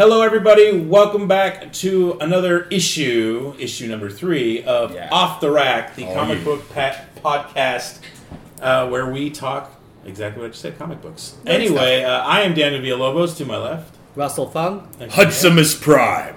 Hello, everybody. Welcome back to another issue, issue number three of Yeah. Off the Rack, the Oh, comic yeah. book pa- podcast, uh, where we talk exactly what you said, comic books. Nice anyway, uh, I am Daniel Villalobos to my left. Russell Fung. Thank you, Prime.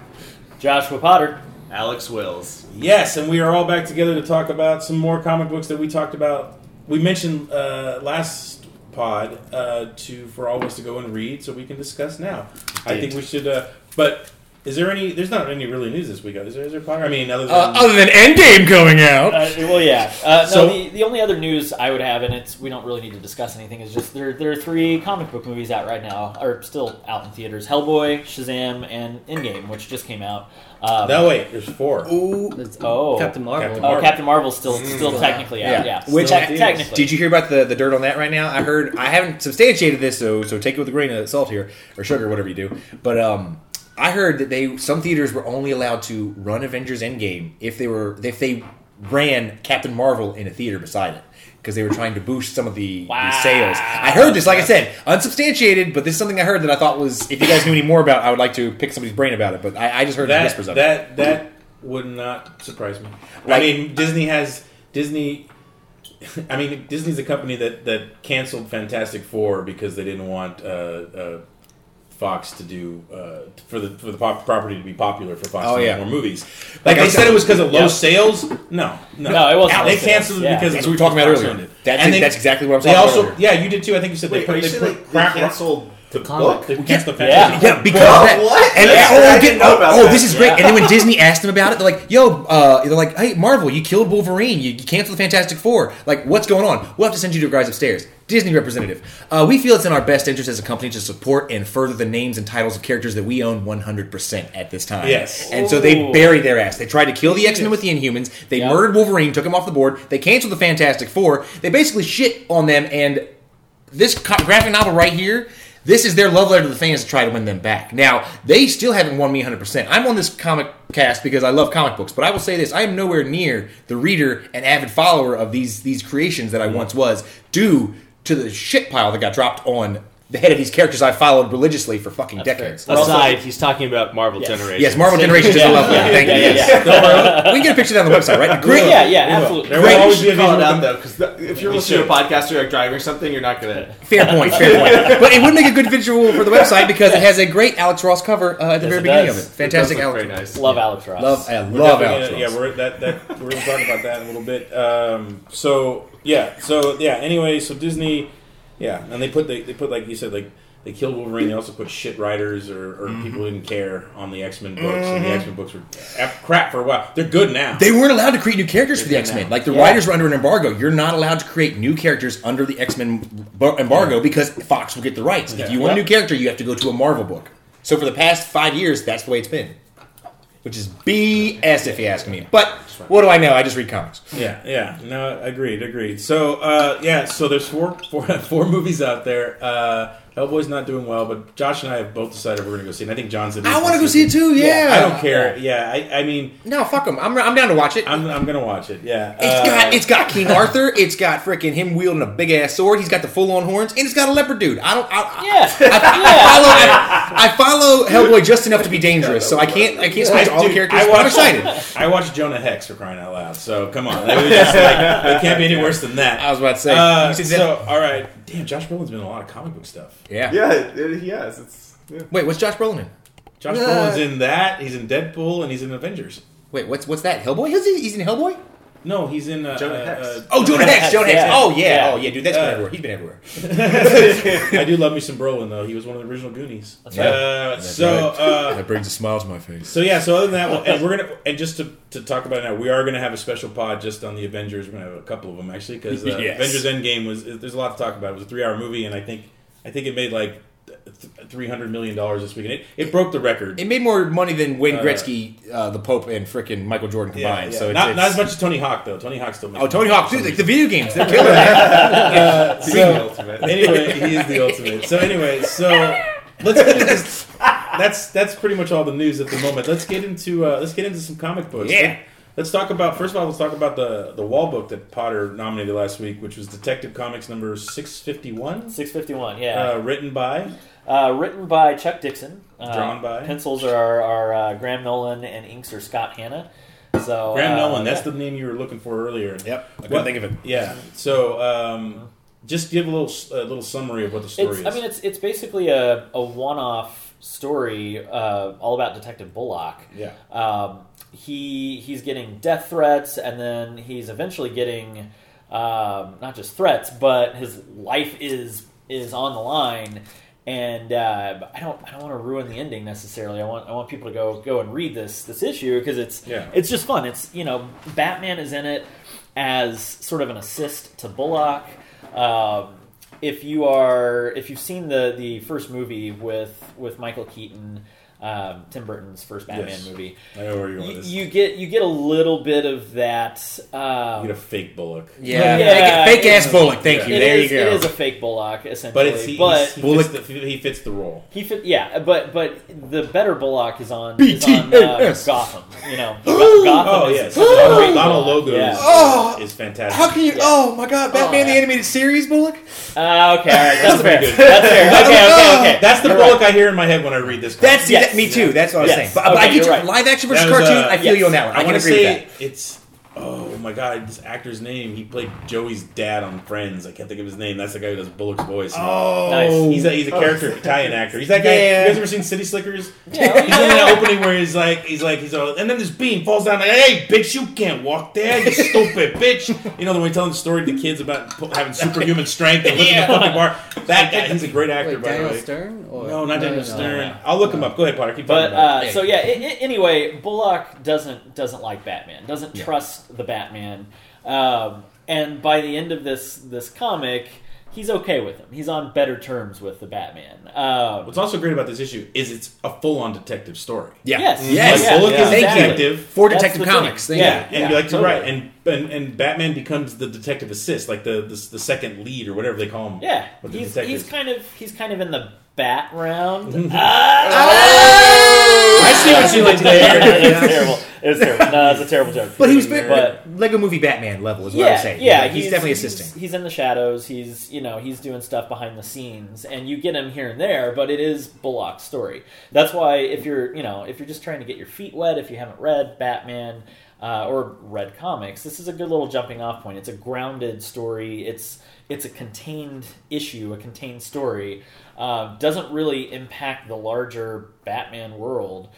Joshua Potter. Alex Wills. Yes, and we are all back together to talk about some more comic books that we talked about. We mentioned uh, last pod uh, to for all of us to go and read, so we can discuss now. I think we should. Uh, but is there any? There's not any really news this week. Is there? Is there? Potter? I mean, other than Uh, other than Endgame coming out. Uh, well, yeah. Uh, no, So- the, the only other news I would have, and it's we don't really need to discuss anything, is just there there are three comic book movies out right now, or still out in theaters: Hellboy, Shazam, and Endgame, which just came out. Um, no, wait. There's four. Ooh. Oh. Captain Marvel. Captain Oh, Captain Marvel's still still technically out. Yeah, Which Still I- technically. Did you hear about the, the dirt on that right now? I heard I haven't substantiated this, so so take it with a grain of salt here or sugar, whatever you do. But um, I heard that they some theaters were only allowed to run Avengers Endgame if they were if they ran Captain Marvel in a theater beside it because they were trying to boost some of the, Wow. the sales. I heard this, like I said, unsubstantiated, but this is something I heard that I thought was if you guys knew any more about, I would like to pick somebody's brain about it. But I, I just heard That whispers of it. that that would not surprise me. I mean, Disney has Disney. I mean, Disney's a company that that canceled Fantastic Four because they didn't want uh, uh, Fox to do uh, for the for the pop- property to be popular for Fox Oh, to make yeah. more movies. Like Like I they said, said- it was because of low Yeah. sales. No, no, No, it wasn't They canceled it Yeah. because That's what we were talking about Fox earlier. owned. That's, And they- that's exactly what I'm They talking also, about. earlier. yeah, you did too. I think you said Wait, they put are you they saying put like, crap. they canceled the comic. book? They canceled the Yeah. Fantastic Yeah, because What? that, What? and Yeah, it's all I getting didn't oh, oh, this is great. And then when Disney asked them about it, they're like, "Yo, uh, they're like, hey, Marvel, you killed Wolverine, you, you canceled the Fantastic Four. Like, what's going on? We'll have to send you to guys upstairs." Disney representative, uh, we feel it's in our best interest as a company to support and further the names and titles of characters that we own 100% at this time. Yes. and so they Ooh. bury their ass. They tried to kill the X Men with the Inhumans. They Yep. murdered Wolverine, took him off the board. They canceled the Fantastic Four. They basically shit on them and this co- graphic novel right here, this is their love letter to the fans to try to win them back. Now, they still haven't won me 100%. I'm on this comic cast because I love comic books, but I will say this, I am nowhere near the reader and avid follower of these these creations that I once was due to the shit pile that got dropped on the head of these characters I followed religiously for fucking That's decades. fair. Well, Aside, he's talking about Marvel Yes. Generation. Yes, Marvel Generations is a love letter. Yeah, Thank you. yeah, yes. yeah. we can get a picture of that on the website, right? Great. Yeah, yeah, absolutely. There Great. will always be a should call it out though, because if you're listening to a podcast or like driving or something, you're not gonna. Fair point, fair point. But it would make a good visual for the website because it has a great Alex Ross cover uh, at the Yes, very beginning does. of it. Fantastic It Alex. very nice. Love Alex Ross. Love, I love Alex Ross. Yeah, we're that that we're gonna talk about that in a little bit. Um, so yeah, so yeah. Anyway, so Disney, yeah, and they put they, they put like you said like they killed Wolverine. They also put shit writers or, or Mm-hmm. people who didn't care on the X Men books, and the X Men books were ap- crap for a while. They're good now. They weren't allowed to create new characters for the X Men. Like the Yeah. writers were under an embargo. You're not allowed to create new characters under the X Men embargo because Fox will get the rights. Yeah. If you want a new character, you have to go to a Marvel book. So for the past five years, that's the way it's been. Which is BS if you ask me. But what do I know? I just read comics. Yeah, yeah. No, agreed, agreed. So, uh, yeah, so there's four, four, four movies out there. Uh, Hellboy's not doing well, but Josh and I have both decided we're going to go see it. And I think John's. I want to go see it too. Yeah. I don't care. Yeah, I, I mean, No, fuck them. I'm, I'm down to watch it. I'm, I'm going to watch it. Yeah. It's Uh, got it's got King Arthur. It's got freaking him wielding a big ass sword. He's got the full on horns, and it's got a leopard dude. I don't. I, Yeah. I, I follow I, follow Hellboy just enough to be dangerous, so I can't I can't speak to all the characters. I but I'm excited. I watched Jonah Hex for crying out loud. So come on, it, just like, it can't be any worse than that. I was about to say. Uh, so that? all right, damn, Josh Brolin's been in a lot of comic book stuff. Yeah. Yeah, it, it, he has. It's yeah. Wait, what's Josh Brolin in? Josh Yeah. Brolin's in that. He's in Deadpool and he's in Avengers. Wait, what's what's that? Hellboy? He's in, he's in Hellboy? No, he's in uh, Jonah uh, Hex. uh, Oh, Jonah Hex. Jonah Hex. Yeah. Oh yeah. Yeah. Oh yeah, dude. That's been Uh, everywhere. He's been everywhere. I do love me some Brolin though. He was one of the original Goonies. That's Uh, right. so, uh, brings a smile to my face. so yeah. So other than that, well, and we're gonna and just to, to talk about it now, we are gonna have a special pod just on the Avengers. We're gonna have a couple of them actually because uh, Yes. Avengers Endgame was there's a lot to talk about. It was a three hour movie, and I think I think it made like three hundred million dollars this week, and it, it broke the record. It made more money than Wayne Uh, Gretzky, uh, the Pope, and frickin' Michael Jordan combined. yeah. So it's, not, it's, not as much as Tony Hawk though. Tony Hawk still. Makes Oh, Tony Hawk, dude! Like the video games, they're killing it. Uh, He's so- the ultimate. anyway, he is the ultimate. So anyway, so let's get into. That's that's pretty much all the news at the moment. Let's get into uh, let's get into some comic books. Yeah. Let's talk about first of all. Let's talk about the the wall book that Potter nominated last week, which was Detective Comics number six fifty one, Six fifty one. Yeah. uh, written by Uh, written by Chuck Dixon. Uh, Drawn by? pencils are, are uh, Graham Nolan and inks are Scott Hanna. So Graham uh, Nolan. That's yeah. the name you were looking for earlier. Yep, I couldn't What- think of it. Yeah. So um, just give a little a little summary of what the story It's, is. I mean, it's it's basically a, a one off story, uh, all about Detective Bullock. yeah. Um, he he's getting death threats, and then he's eventually getting um, not just threats, but his life is is on the line. And uh, I don't I don't want to ruin the ending necessarily. I want I want people to go go and read this this issue because it's Yeah. it's just fun. It's you know Batman is in it as sort of an assist to Bullock. Um, if you are if you've seen the the first movie with with Michael Keaton, um, Tim Burton's first Batman Yes. movie, I know where you're going you, with this. you get you get a little bit of that. You Um, get a fake Bullock. Yeah, Yeah, fake, ass Bullock. Thank yeah. you. it there is- you go. It is a fake Bullock essentially, But it's he, but he, Bullock- fits the, he fits the role. he fit, yeah, but but the better Bullock is on, is on uh, Gotham. You know, Gotham Oh is yes, is a Donald Bullock, yeah. Oh! is fantastic. How can you? Yeah. Oh my God, Batman Oh, the animated series, Bullock. Uh, okay, all right, that's fair. That's fair. Okay, okay, okay. That's the Bullock. I hear in my head when I read this. That's see, Yes. me too. That's what I was Yes. saying. But, but I get you. right. Live action versus That was, cartoon. uh, I feel yes. you on that one. I, I can want to agree say with that. it's. Oh my god, this actor's name. He played Joey's dad on Friends. I can't think of his name. That's the guy who does Bullock's voice. Oh, Nice. He's a he's a character Italian actor. He's that guy. Yeah. You guys ever seen City Slickers? Yeah, He's in that opening where he's like he's like he's all, and then this beam falls down like hey bitch you can't walk there you stupid bitch you know the way he's telling the story to the kids about having superhuman strength and lifting the fucking bar that guy he's a great actor Wait, by the way Stern? Or? no not Daniel no, Stern no. I'll look him up go ahead Potter keep talking But about uh, so yeah. I, I- anyway, Bullock doesn't doesn't like Batman. Doesn't trust the Batman. Um, and by the end of this this comic, he's okay with him. He's on better terms with the Batman. Um, What's also great about this issue is it's a full-on detective story. Yeah. Yes. Yes. Like Yeah, Bullock yeah. is a Thank you. detective, For That's Detective the thing. Comics. Thank Yeah. you. and you're like you're totally. right, and, and and Batman becomes the detective assist, like the the, the second lead or whatever they call him. yeah, he's, he's kind of he's kind of in the bat round. I see what you like there. it's terrible. It's terrible. No, it's a terrible joke. But he was But- Lego Movie Batman level is what yeah, I'm saying. Yeah, he's, definitely assisting. He's in the shadows. He's you know he's doing stuff behind the scenes, and you get him here and there. But it is Bullock's story. That's why if you're you know if you're just trying to get your feet wet, if you haven't read Batman uh, or read comics, this is a good little jumping off point. It's a grounded story. It's it's a contained issue, a contained story. Uh, doesn't really impact the larger Batman world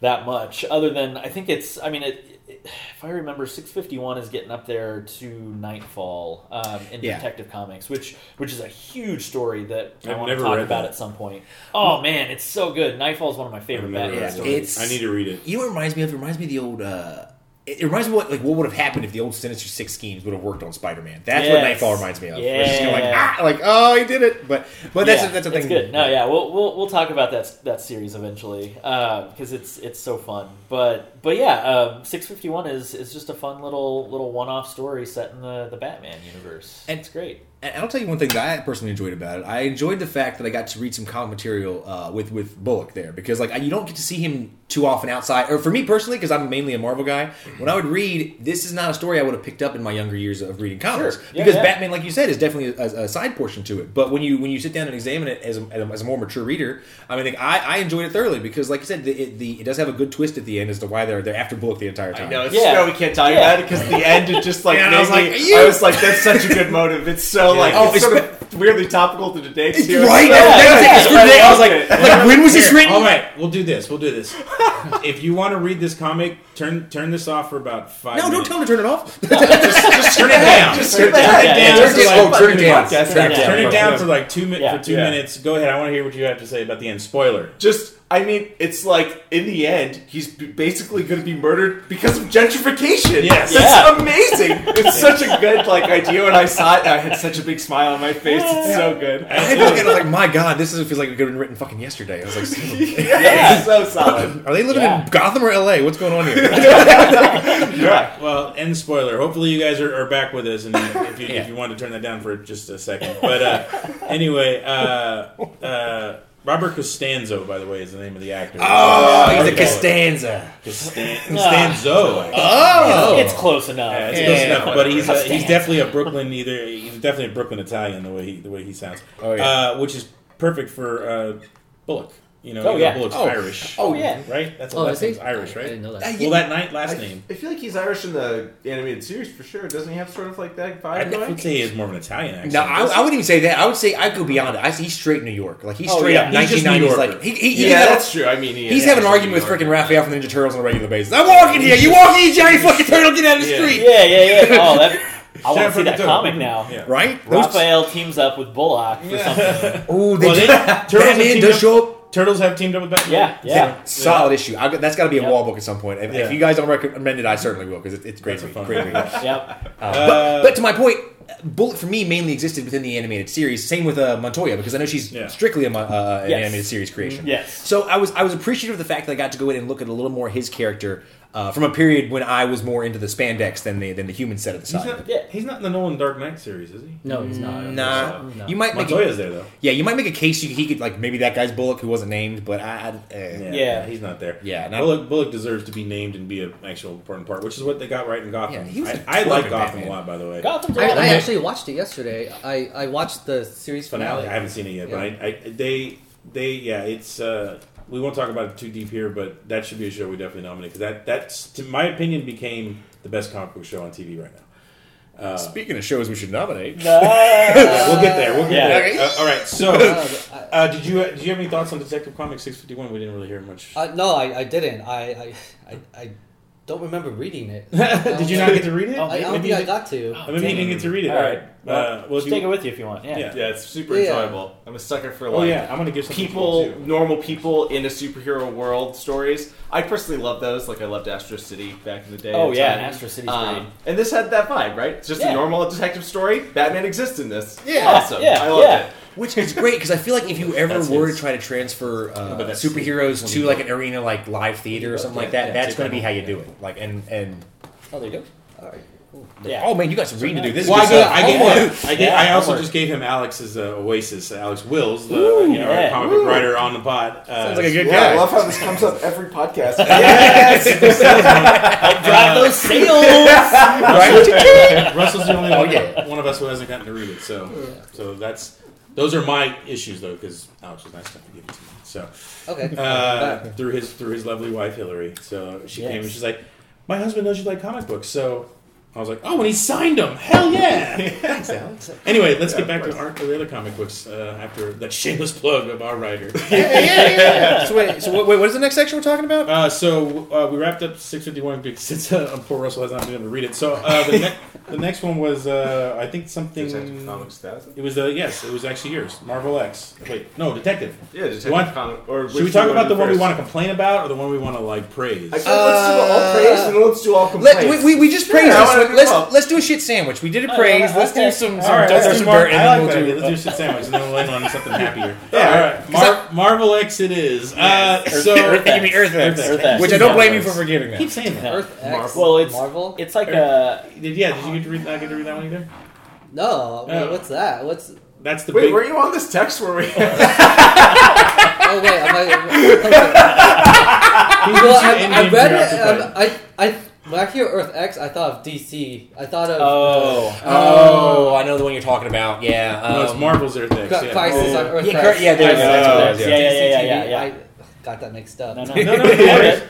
that much other than i think it's i mean it, it- if i remember 651 is getting up there to Knightfall um, in Yeah. detective comics which which is a huge story that i I've want to talk read about that. at some point oh man it's so good Knightfall is one of my favorite batman read stories I need to read it. You know what it reminds me of? It reminds me of the old. Uh, it reminds me of what like what would have happened if the old Sinister Six schemes would have worked on Spider-Man. That's what Knightfall reminds me of. Where it's just kinda like Yeah. ah, like oh, he did it. But but that's yeah, a, that's a thing. good. No, yeah, we'll, we'll we'll talk about that that series eventually because it's it's so fun. But but yeah, um, six fifty one is is just a fun little little one off story set in the the Batman universe. And- it's great. And I'll tell you one thing that I personally enjoyed about it. I enjoyed the fact that I got to read some comic material uh, with with Bullock there because like you don't get to see him too often outside. Or for me personally, because I'm mainly a Marvel guy, when I would read, this is not a story I would have picked up in my younger years of reading comics Sure. Yeah, because yeah. Batman, like you said, is definitely a, a side portion to it. But when you when you sit down and examine it as a, as a more mature reader, I mean, like, I, I enjoyed it thoroughly because, like you said, the, it, the, it does have a good twist at the end as to why they're they're after Bullock the entire I time. know it's Yeah. yeah. we can't talk Yeah. about it because the end is just like Yeah, and I was like, me. You-" I was like, that's such a good motive. It's so like Oh, it's it's sort of weirdly topical to today too. Right? So That's- good. that's- that's good. I was like, Okay. like when was this written? Oh, All right, we'll do this. We'll do this. if you want to read this comic, turn turn this off for about five. No, don't tell him to turn it off. just turn it down. Just turn, turn it down. down. For turn it- like- oh, turn it down. Podcast. Turn it down. Turn it down for like two minutes. For two minutes. Go ahead. I want to hear what you have to say about the end. Spoiler. Just, I mean, it's like in the end, he's basically going to be murdered because of gentrification. Yes. that's Yeah. amazing. It's such a good like idea. When I saw it, I had such a big smile on my face. It's so good. I looked at it, I was like, my god, this is, feels like it could have been written fucking yesterday. I was like, son yeah, so solid. are they living Yeah. in Gotham or LA? What's going on here? Yeah. Well, end spoiler. Hopefully, you guys are, are back with us, and if you, Yeah. if you want to turn that down for just a second. But uh, anyway, uh, uh, Robert Costanzo, by the way, is the name of the actor. Oh, he's a Costanza. Costan- Costanzo. Oh, It's close enough. Yeah, it's Yeah, close enough, but he's a, he's definitely a Brooklyn either. He's definitely a Brooklyn Italian the way he the way he sounds. Oh, yeah. uh, which is perfect for uh, Bullock. You know, Oh, you know, yeah. Bullock's Oh. Irish. Oh, yeah. right. That's Oh, last is he? name's Irish, I right? didn't know that. Uh, Well, that night last I, name. I feel like he's Irish in the animated series for sure. Doesn't he have sort of like that vibe? I would say he has more of an Italian accent. No, I, I wouldn't even say that. I would say I'd go beyond it. I he's straight New York. Like he's Oh, straight yeah. up 1990s. Like he, he, he yeah, has- that's true. I mean, he He's is having an argument with New freaking Raphael from the Ninja Turtles on a regular basis. I'm walking here. You walking, you giant fucking turtle. Get out of the street. Yeah, yeah, yeah. Oh, that. I want to out see that the comic now. Yeah. Right? Raphael teams up with Bullock for something. Ooh, they Well, they- just, Turtles have Batman does show up. Turtles have teamed up with Batman. Yeah, yeah. Solid issue. I, that's got to be a Yep. wall book at some point. If, Yeah. if you guys don't recommend it, I certainly will because it, it's great. That's a read, fun great read. Yep. Uh, Uh, but, but to my point, Bullock for me mainly existed within the animated series. Same with uh, Montoya because I know she's Yeah. strictly a, uh, an Yes. animated series creation. Yes. So I was I was appreciative of the fact that I got to go in and look at a little more his character uh, from a period when I was more into the spandex than the than the human set of the He's side. not, Yeah. he's not in the Nolan Dark Knight series, is he? No, he's not. Nah, No. you might make a, there though. yeah, you might make a case you, he could like maybe that guy's Bullock who wasn't named, but I, I eh. Yeah. he's not there. Yeah, not- Bullock, Bullock deserves to be named and be an actual important part, which is what they got right in Gotham. Yeah, he was I, a I like Gotham Batman. a lot, by the way. Gotham's I, a lot I actually watched it yesterday. I, I watched the series finale. finale. I haven't seen it yet, but I, I they they yeah, it's uh, we won't talk about it too deep here, but that should be a show we definitely nominate because that that's to my opinion became the best comic book show on TV right now. Uh, Speaking of shows we should nominate, yeah, we'll get there. We'll get Yeah. there. Uh, all right. So, Uh, uh, did you did you have any thoughts on Detective Comics six fifty one? We didn't really hear much. Uh, no, I, I didn't. I, I, I, I don't remember reading it. did you not get to read it? Oh, I, I don't maybe think I got to. uh, maybe you didn't get to read it. All All right. Right. Well, Uh, well, you, take it with you if you want. Yeah. Yeah. Yeah, it's super Yeah. enjoyable. I'm a sucker for oh like yeah, I'm gonna give some people, too. normal people in a superhero world stories. I personally love those. Like I loved Astro City back in the day. Oh yeah, stuff. Astro City's Um, and this had that vibe, right? It's just Yeah. a normal detective story. Batman exists in this. Yeah. awesome. Yeah, I loved yeah. it. which is great because I feel like if you ever That's were his. to try to transfer uh, superheroes to like an arena like live theater or something like that, yeah, that's going to be how you do it. Like and and Oh, there you go. All right. Cool. Yeah. oh man, you got some reading to do. This is Well, I good gave, stuff. I, gave, Homework. I, gave, Yeah, I also homework. just gave him Alex's uh, Oasis, Alex Wills, the Ooh, you know, yeah. comic book writer on the pod. Uh, Sounds like a good Yeah, I love how this comes up every podcast. Help drive those sales. right? Russell's the only Oh, one, yeah. one of us who hasn't gotten to read it. So, so that's those are my issues though, because Alex was nice enough to give it to me. So, Okay. uh, through his through his lovely wife Hillary. So she came and she's like, "My husband knows you like comic books." So I was like, "Oh, and he signed them! Hell yeah!" Thanks, Alex. Anyway, let's get back to our, the other comic books uh, after that shameless plug of our writer. yeah, yeah, yeah. So wait, so wait, what is the next section we're talking about? Uh, so uh, we wrapped up 651 because since uh, poor Russell has not been able to read it. So uh, the, ne- the next one was uh, I think something. Detective Comics thousand. It was uh, yes, it was actually yours. Marvel X. Wait, no, Detective. Yeah, Detective want- Comics. Or Should we talk about the one we want to complain about or the one we want to like praise? I feel let's do all praise and let's do all Let, complaints. we, we, we just praised Yeah, I this wanna one. do Let's let's do a shit sandwich. We did a praise. yeah, let's do some, All some, right, let's let's do do dirt, and I then like we'll that. do. idea. Let's do shit sandwich, and then we'll end on something happier. Yeah. all right. Marvel X it is. Uh, so Earth Give me Earth X, Earth X. which I don't blame you for forgetting that. keep saying that. Earth X. Well, it's Marvel. It's like a. Did, yeah, did you get to read? Not get to read that one either. No. wait, Oh. What's that? What's? That's the Wait, big. were you on this text where we? Oh wait. I'm I? He well, gives you I, endgame I read it. Um, I I when I hear Earth X, I thought of DC. I thought of Oh. Oh, I know the one you're talking about. Yeah. no, it's um, Marvel's Earth X. uh, yeah. Crisis on Earth Yeah, X. cor- yeah, there you go. That's what Yeah, yeah. yeah, yeah, yeah, DC yeah, TV. yeah. I got that mixed up. No, no, No, no,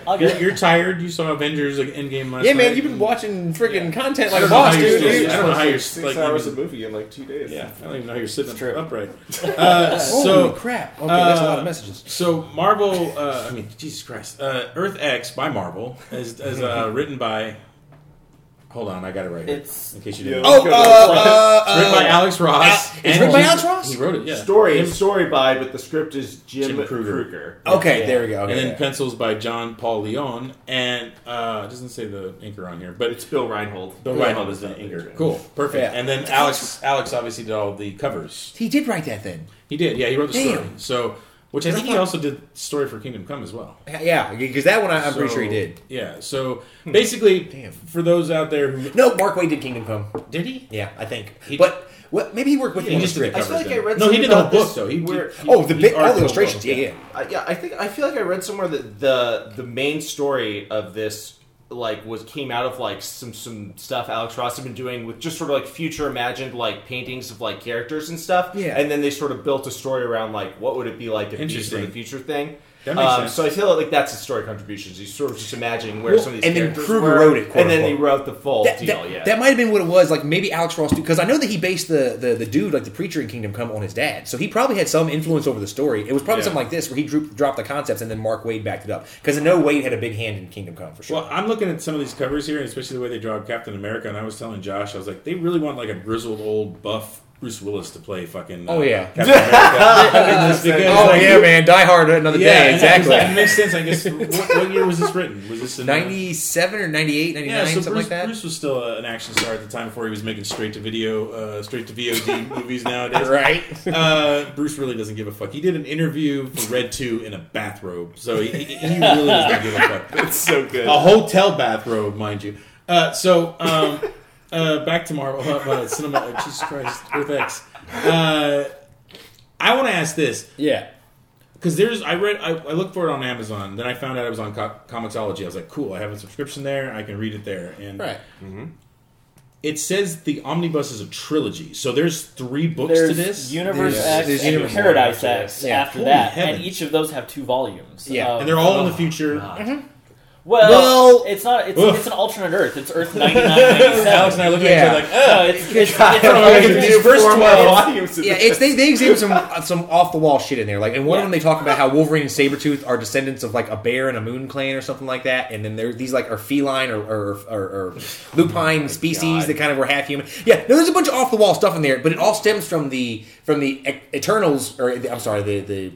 I'll get it. You're, you're tired. You saw Avengers like Endgame last Yeah, man, night. you've been watching freaking content I like a don't know boss, you're dude. still- I don't know how you're six like hours even- of movie in like two days. Yeah, I don't even know how you're sitting It's true. upright. Uh, Holy so, crap! Okay, that's a lot uh, of messages. so Marvel. Uh, I mean, Jesus Christ. Uh, Earth X by Marvel is, is uh, written by. Hold on, I got it right here. It's in case you didn't. Oh, Good. uh, It's written by uh, Alex Ross. Al- it's and written by Alex Ross? He wrote it. Yeah. Story Him- story by, but the script is Jim, Jim Krueger. Krueger. Okay, Yeah. there we go. Okay, and then yeah. pencils by John Paul Leon, and uh, it doesn't say the inker on here, but It's Bill Reinhold. Bill Reinhold is the inker. Cool, perfect. Yeah. And then Alex, Alex obviously did all the covers. he did write that then. He did, yeah. He wrote the Damn. story. So, which I think he also did story for Kingdom Come as well. Yeah, because that one I, I'm pretty sure he did. Yeah. So basically, Damn. for those out there who No, Mark Waid did Kingdom Come. did he? Yeah, I think. He- but Well, maybe he worked with He him. just did I feel covers like I read No, he something did the whole book though. He, where- he- Oh, the big, all the illustrations. book, Yeah, yeah. Uh, yeah, I think I feel like I read somewhere that the the main story of this like was came out of like some some stuff Alex Ross had been doing with just sort of like future imagined like paintings of like characters and stuff. Yeah. and then they sort of built a story around like what would it be like if these were the future thing. That makes um, sense. So I feel like that's his story contributions. He's sort of just imagining where Well, some of these and then characters Krueger were, wrote it, quote, and then he wrote the full That, deal. that, yeah, that might have been what it was. Like maybe Alex Ross, because I know that he based the, the the dude, like the preacher in Kingdom Come, on his dad. So he probably had some influence over the story. It was probably Yeah. something like this, where he drew, dropped the concepts and then Mark Waid backed it up. Because I know Waid had a big hand in Kingdom Come for sure. Well, I'm looking at some of these covers here, and especially the way they draw Captain America. And I was telling Josh, I was like, they really want like a grizzled old buff Bruce Willis to play fucking. uh, Oh, yeah. Captain America. Just oh like, yeah, man, Die Hard another Yeah, day. Exactly. It makes sense. I guess. What, what year was this written? Was this in uh, 97 or 98, 99, Yeah, so something Bruce, like that. Bruce was still uh, an action star at the time before he was making straight to video, uh, straight to VOD movies nowadays. Right. Uh, Bruce really doesn't give a fuck. He did an interview for Red Two in a bathrobe, so he, he he really doesn't give a fuck. it's so good. A hotel bathrobe, mind you. Uh, so um, uh, back to Marvel uh, uh, Cinema. Jesus Christ, Earth X. Uh, I want to ask this Yeah. because there's I read I, I looked for it on Amazon. Then I found out it was on Co- Comixology. I was like, cool. I have a subscription there. I can read it there. And Right. Mm-hmm. it says the omnibus is a trilogy. So there's three books There's to this. Universe There's- X there's and Universe Paradise after X. Yeah. after Holy that, heaven. and each of those have two volumes. Yeah. Um, and they're all in the future. Well, Well- it's not. It's, it's an alternate Earth. It's Earth ninety nine ninety Alex and I seven. look Yeah. at each other like, oh, it's, it's, it's, I don't it's- it's These first 12 volumes of Yeah, this. it's they they exhibit some uh, some off the wall shit in there. Like, and one of them they talk about how Wolverine and Sabretooth are descendants of like a bear and a moon clan or something like that. And then there these like are feline or or, or, or lupine species God. that kind of were half human. Yeah, no, there's a bunch of off the wall stuff in there, but it all stems from the from the E- Eternals or the, I'm sorry the the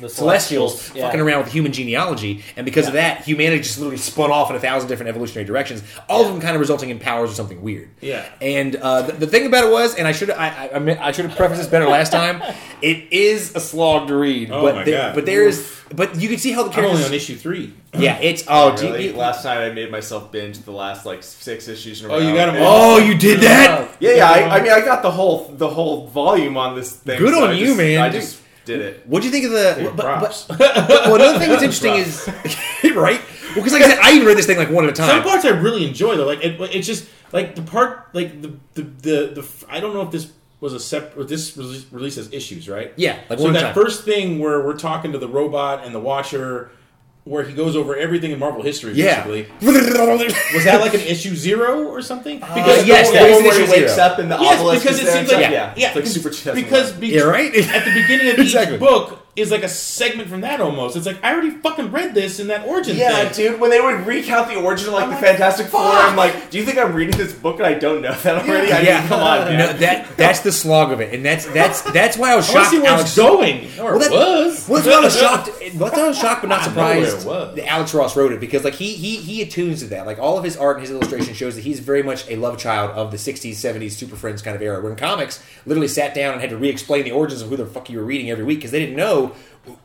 the Celestials yeah. fucking around with human genealogy, and because of that, humanity just literally spun off in a thousand different evolutionary directions. All of them kind of resulting in powers or something weird. Yeah. And uh, the, the thing about it was, and I should I, I, I, I should have prefaced this better last time. It is a slog to read, Oh but my there, God. but there is, but you can see how the I'm only characters. on issue three. yeah, it's oh, do you- Really? you- Last night I made myself binge the last like six issues in a Oh, row. you got 'em And- all? oh, you did that. Yeah, yeah. I, I mean, I got the whole the whole volume on this thing. Good so on I you, just- man. I just did it. What do you think of the? Hey, but, props. but, but well, another thing that's interesting is right. Well, because like I said, I even read this thing like one at a time. Some parts I really enjoy though. Like it, it's just like the part like the the the, the I don't know if this was a separate this release, release as issues right. Yeah, like so that time. first thing where we're talking to the robot and the Watcher, where he goes over everything in Marvel history. Yeah. Basically, was that like an issue zero or something? Uh, Because yes, the there is one an where he issue wakes zero. up and the Yes, obelisk because is it there seems like stuff. yeah, yeah, it's like super chest because wall. be- Yeah, right? at the beginning of each Exactly. book is like a segment from that almost. It's like I already fucking read this in that origin. Thing. Yeah, thing. dude. When they would recount the origin of like I'm the like, Fantastic Four. I'm like, do you think I'm reading this book and I don't know that already? I yeah, mean, come on, man. No, that that's the slog of it, and that's that's that's why I was I shocked. see where Alex, going. Or Well, that- was. Well, that's why I was shocked. That's why I was shocked, but not I know where surprised that Alex Ross wrote it because, like, he he he attunes to that. Like, all of his art and his illustration shows that he's very much a love child of the '60s, '70s Super Friends kind of era. Where in comics, literally sat down and had to re-explain the origins of who the fuck you were reading every week because they didn't know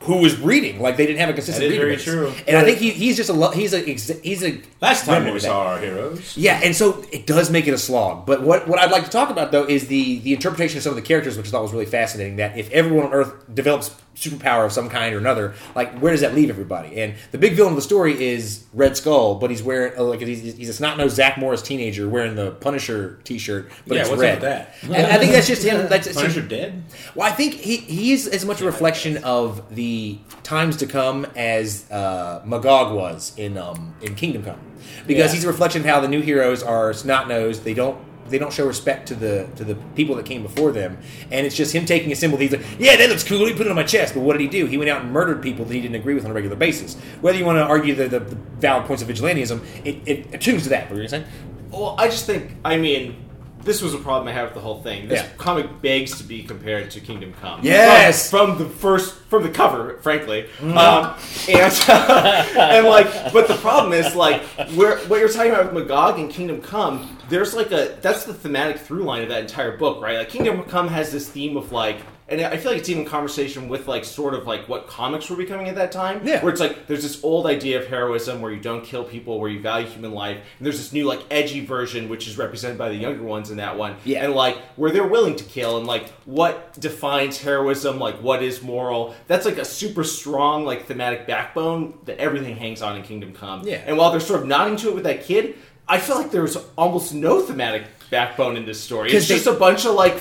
who was reading. Like, they didn't have a consistent. That is reader very true. And I think he, he's just a lo- he's a he's a Last time we saw our heroes. Yeah, and so it does make it a slog. But what, what I'd like to talk about though is the the interpretation of some of the characters, which I thought was really fascinating. That if everyone on Earth develops superpower of some kind or another, like where does that leave everybody? And the big villain of the story is Red Skull, but he's wearing uh, like he's, he's a snot nosed Zach Morris teenager wearing the Punisher T-shirt, but Yeah, it's what's red. up that? And I think that's just him. That's Punisher dead. well, I think he he is as much a reflection of the times to come as uh, Magog was in um, in Kingdom Come, because Yeah. he's a reflection of how the new heroes are snot nosed. They don't they don't show respect to the to the people that came before them, and it's just him taking a symbol. He's like, yeah, that looks cool. He put it on my chest, but what did he do? He went out and murdered people that he didn't agree with on a regular basis. Whether you want to argue the, the, the valid points of vigilantism, it, it attunes to that. What were you saying? Well, I just think, I mean, this was a problem I had with the whole thing. This Yeah. comic begs to be compared to Kingdom Come. Yes! From, from the first, from the cover, frankly. Um, and, and like, but the problem is, like, where, what you're talking about with Magog and Kingdom Come, there's like a, that's the thematic through line of that entire book, right? Like, Kingdom Come has this theme of like, and I feel like it's even conversation with like sort of like what comics were becoming at that time. Yeah. where it's like there's this old idea of heroism where you don't kill people, where you value human life, and there's this new like edgy version which is represented by the younger ones in that one. Yeah. and like where they're willing to kill and like what defines heroism, like what is moral. That's like a super strong like thematic backbone that everything hangs on in Kingdom Come. Yeah. and while they're sort of nodding to it with that kid, I feel like there's almost no thematic backbone in this story. It's just they- a bunch of like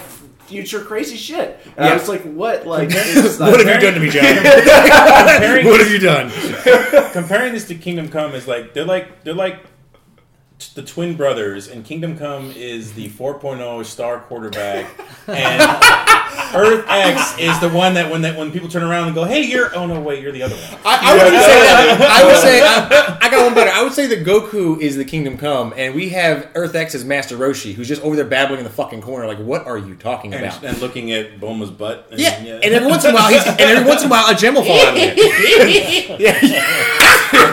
future crazy shit. And I Yeah. was like, what? Like, it's what have you done to me, John? Comparing- what have you done? comparing this to Kingdom Come is like they're like they're like t- the twin brothers, and Kingdom Come is the 4.0 star quarterback, and Earth X is the one that when that when people turn around and go, "Hey, you're," oh no, wait, you're the other one. I, I would say that. I would say I, I got one better. I would say that Goku is the Kingdom Come, and we have Earth X as Master Roshi, who's just over there babbling in the fucking corner. Like, what are you talking about? and looking at Bulma's butt. And, Yeah, and every once in a while, he's, and every once in a while, a gem will fall out of there. yeah,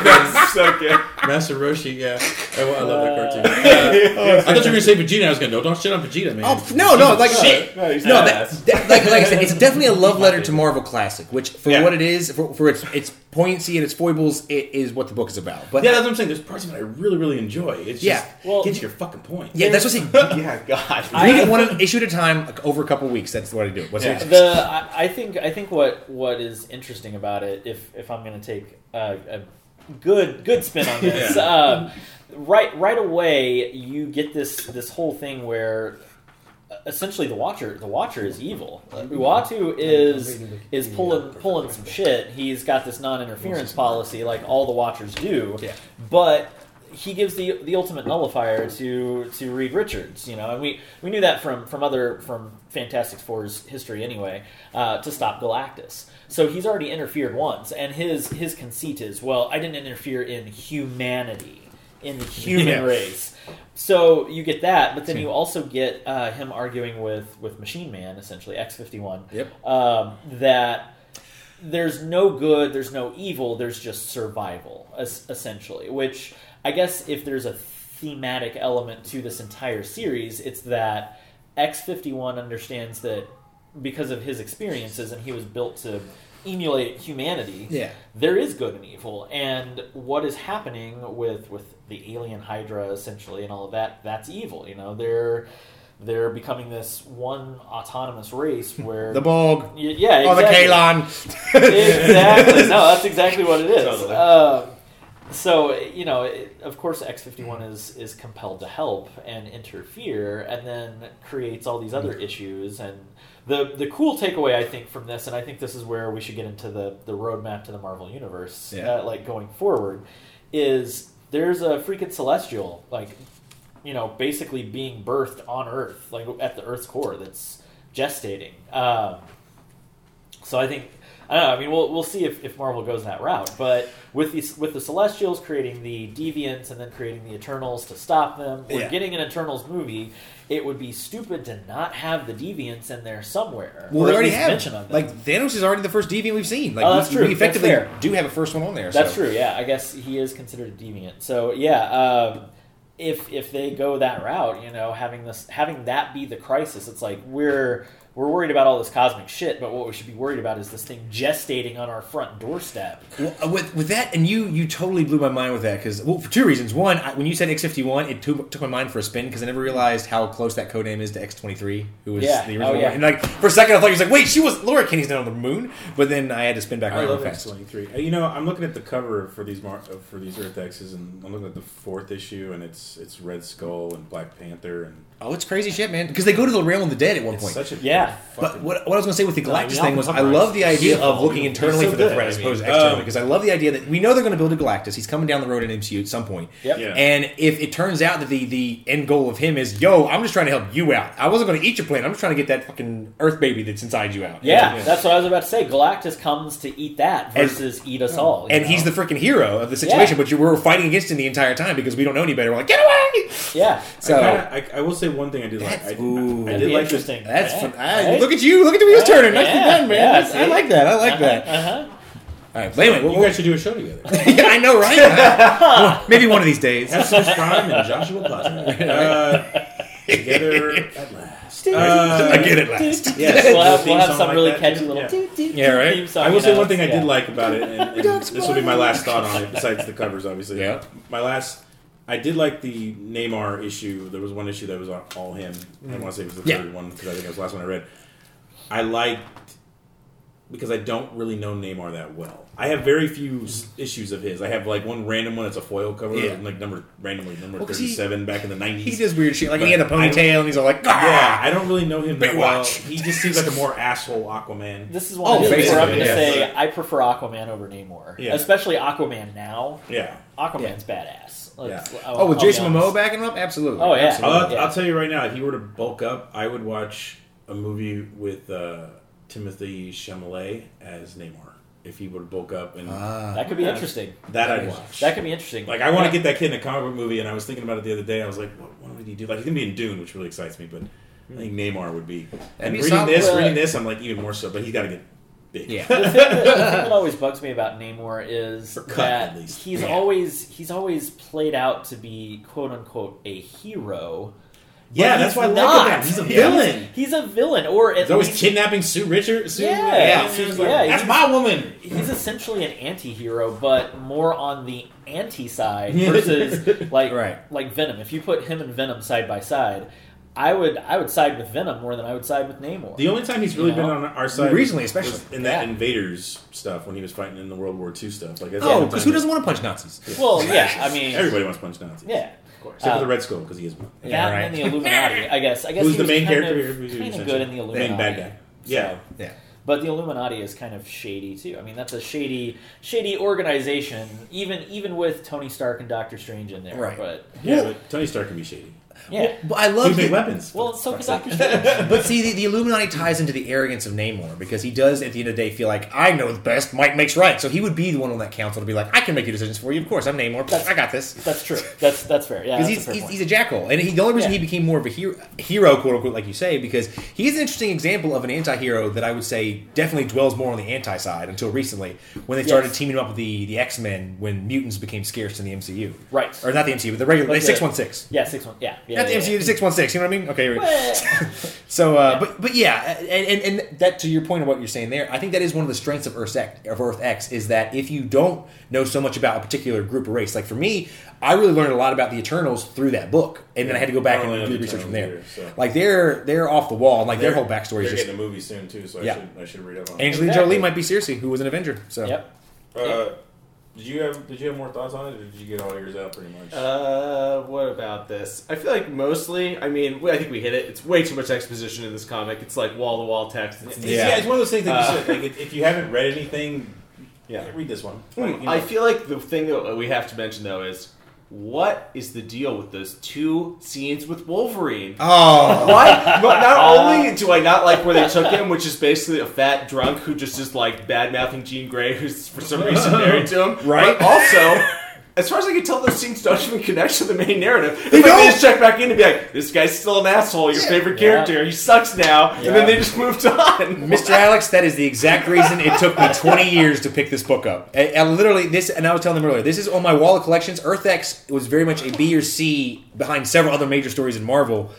That's so good. Master Roshi, yeah, I, I love that cartoon. Uh, I thought you were gonna say Vegeta. I was gonna no, don't shit on Vegeta, man. Oh no, no, like Shit. No, he's No, ass. that- like, like I said, it's definitely a love letter to Marvel Classic, which for Yeah. what it is, for, for its its poignancy and its foibles, it is what the book is about. But yeah, that's what I'm saying. There's parts of it I really, really enjoy. It's just Yeah. Well- get to your fucking point. yeah, that's what I'm saying. Yeah, God. Read it one issue at a time, like, over a couple weeks. That's what I do. What's Yeah. the I, I think I think what what is interesting about it, if if I'm going to take a, a good good spin on this, Yeah. um, right right away you get this this whole thing where essentially the watcher the watcher is evil. Uh, Uatu is is pulling pulling some shit. He's got this non-interference policy like all the watchers do. Yeah. But he gives the the ultimate nullifier to to Reed Richards, you know, and we, we knew that from from other from Fantastic Four's history anyway, uh, to stop Galactus. So he's already interfered once, and his his conceit is, well, I didn't interfere in humanity, in the human Yeah. race. So you get that, but then you also get uh, him arguing with with Machine Man, essentially X fifty one. Yep. Um, that there's no good, there's no evil, there's just survival, es- essentially. Which I guess if there's a thematic element to this entire series, it's that X51 understands that because of his experiences and he was built to emulate humanity, Yeah. there is good and evil. And what is happening with, with the alien Hydra, essentially, and all of that, that's evil. You know, they're. They're becoming this one autonomous race where The Borg. Y- yeah, Oh, the exactly. Kalon. exactly. No, that's exactly what it is. Totally. Um, so you know, it, of course, X fifty one is is compelled to help and interfere, and then creates all these other issues. And the the cool takeaway I think from this, and I think this is where we should get into the the roadmap to the Marvel universe, Yeah. uh, like going forward, is there's a freaking celestial like you know, basically being birthed on Earth, like at the Earth's core, that's gestating. Um, so I think I don't know. I mean, we'll we'll see if, if Marvel goes that route. But with these with the Celestials creating the Deviants and then creating the Eternals to stop them, we're Yeah. getting an Eternals movie. It would be stupid to not have the Deviants in there somewhere. Well, they already have. mention of them. Like Thanos is already the first deviant we've seen. Like Oh, that's we, true. we effectively do have a first one on there. That's so. true. Yeah, I guess he is considered a deviant. So yeah, um, if if they go that route, you know, having this having that be the crisis, it's like we're we're worried about all this cosmic shit, but what we should be worried about is this thing gestating on our front doorstep. Well, uh, with with that, and you you totally blew my mind with that because well, for two reasons. One, I, when you said X fifty one, it took, took my mind for a spin because I never realized how close that code name is to X twenty three, who was Yeah. the original. Oh, yeah. And like for a second, I thought he was like, wait, she was Laura Kinney's not on the moon, but then I had to spin back I around love X twenty three. You know, I'm looking at the cover for these Mar- uh, for these Earth X's, and I'm looking at the fourth issue, and it's it's Red Skull and Black Panther, and Oh, it's crazy shit, man. Because they go to the realm of the dead at one it's point. such a Yeah. But what, what I was going to say with the Galactus mean, thing was, I'll love the idea of looking internally so for the good, threat I as opposed to externally. Um, Because I love the idea that we know they're going to build a Galactus. He's coming down the road in MCU at some point. Yep. Yeah. And if it turns out that the, the end goal of him is, yo, I'm just trying to help you out. I wasn't going to eat your planet. I'm just trying to get that fucking Earth baby that's inside you out. Yeah, Yeah. that's what I was about to say. Galactus comes to eat that And- versus eat us all. And know? he's the freaking hero of the situation, Yeah. but you were fighting against him the entire time because we don't know any better. We're like, get away! yeah. So I, kinda, I, I will say one thing I did like. I, That's- ooh. I That'd did be like interesting. that's Yeah. fun. Ah, Right? Look at you! Look at the wheels turning. Nicely Yeah, done, man. yeah, That's- I see? like that. I like that. Uh-huh. All right, wait a minute. You What- guys should do a show together. yeah, I know, right? Maybe one of these days. Have some Prime and Joshua Plaza uh, together at last. Uh, I get it last. Yes, we'll have, we'll have song some like really that, catchy yeah. little Yeah. Yeah, right. theme song. I will you say know, one thing I yeah. did like about it, and, and this will be my last thought on it, besides the covers, obviously. Yeah. My last, I did like the Namor issue. There was one issue that was all him. I want to say it was the Yeah. third one because I think it was the last one I read. I liked because I don't really know Namor that well. I have very few issues of his. I have like one random one. It's a foil cover, Yeah. like number randomly number Well, 'cause he- thirty-seven back in the nineties. He does weird shit. Like he had a don't- ponytail and he's all like, Yeah, ah! I don't really know him that well. He just seems like a more asshole Aquaman. This is one Oh, of the where I'm going to basically, say. I prefer Aquaman over Namor, Yeah. especially Aquaman now. yeah. Aquaman's badass. Let's- Yeah. Oh, with I'll Jason be. Momoa backing him up? Absolutely. Oh, yeah. Absolutely. I'll, Yeah. I'll tell you right now, if he were to bulk up, I would watch a movie with uh, Timothy Chalamet as Namor. If he were to bulk up, and Ah. That could be interesting. that I'd watch. That could be interesting. like I want to get that kid in a comic book movie, and I was thinking about it the other day. I was like, what, what would he do? Like he's gonna be in Dune, which really excites me, but I think Namor would be. And be reading this, reading this, I'm like even more so. But he's got to get big. Yeah. the thing, that, the thing that always bugs me about Namor is cut, that he's Yeah. always he's always played out to be quote unquote a hero. Yeah, that's why I like him. He's a Yeah. villain. He's a villain, or at He's always least kidnapping Sue Richard. Sue, Yeah. yeah, Yeah. Sue's like, Yeah, that's my woman. he's essentially an anti-hero, but more on the anti side versus like Right. like Venom. If you put him and Venom side by side, I would I would side with Venom more than I would side with Namor. The only time he's really You know? been on our side Recently, was- especially. was in that Yeah. Invaders stuff when he was fighting in the World War II stuff. Like Oh, because time who doesn't want to punch Nazis? well, yeah, I mean, Everybody wants to punch Nazis. yeah. Of course. Except Uh, for the Red Skull because he is one. That Yeah, and the Illuminati, I guess. I guess Who's the main character Of, here? Who's kind of good in the the Illuminati. main bad guy. Yeah. Yeah. But the Illuminati is kind of shady too. I mean, that's a shady, shady organization. Even even with Tony Stark and Doctor Strange in there. Right. But Yeah, Well- but Tony Stark can be shady. Yeah. But I He love the- weapons. Well, it's so could Doctor Strange. But see, the, the Illuminati ties into the arrogance of Namor because he does, at the end of the day, feel like I know the best. Might makes right, so he would be the one on that council to be like, I can make your decisions for you. Of course, I'm Namor. I got this. That's true. That's that's fair. Yeah, Because that's he's, a fair he's, point. he's a jackal, and he, the only reason Yeah. he became more of a hero, hero, quote unquote, like you say, because he's an interesting example of an anti-hero that I would say definitely dwells more on the anti-side until recently, when they started Yes. teaming up with the, the X Men when mutants became scarce in the MCU, Right. Or not the MCU, but the regular Like like six one six. yeah, six one. Yeah, yeah. Not the MCU, the six one six. You know what I mean? Okay. Well, So, uh, but but yeah, and, and and that to your point of what you're saying there, I think that is one of the strengths of Earth X, of Earth X is that if you don't know so much about a particular group or race, like for me, I really learned a lot about the Eternals through that book, and then I had to go back and do the the research from there. Either, so. Like they're they're off the wall, and like their They're- whole backstory is They're just. getting a movie soon too, so Yeah. I should I should read up on. it. Angelina Exactly. Jolie might be Cersei, who was an Avenger. So Yep. Uh, did you have Did you have more thoughts on it, or did you get all yours out pretty much? Uh, what about this? I feel like mostly. I mean, I think we hit it. It's way too much exposition in this comic. It's like wall to wall text. It's, It's- Yeah. yeah. it's one of those things that Uh, you said. Like, if, if you haven't read anything, Yeah. read this one. Hmm, Like, you know, I feel like the thing that we have to mention though is what is the deal with those two scenes with Wolverine? Oh, Why? But not uh, only do I not like where they took him, which is basically a fat drunk who just is like bad mouthing Jean Grey, who's for some reason married to him. Right. But also, as far as I can tell, those scenes don't even connect to the main narrative. If They I don't. just check back in to be like, this guy's still an asshole, your favorite Yeah. character, he sucks now, and then they just moved on. Mr. Alex, that is the exact reason it took me 20 years to pick this book up. I, I literally, this, and I was telling them earlier, this is on my wall of collections. Earth X was very much a B or C behind several other major stories in Marvel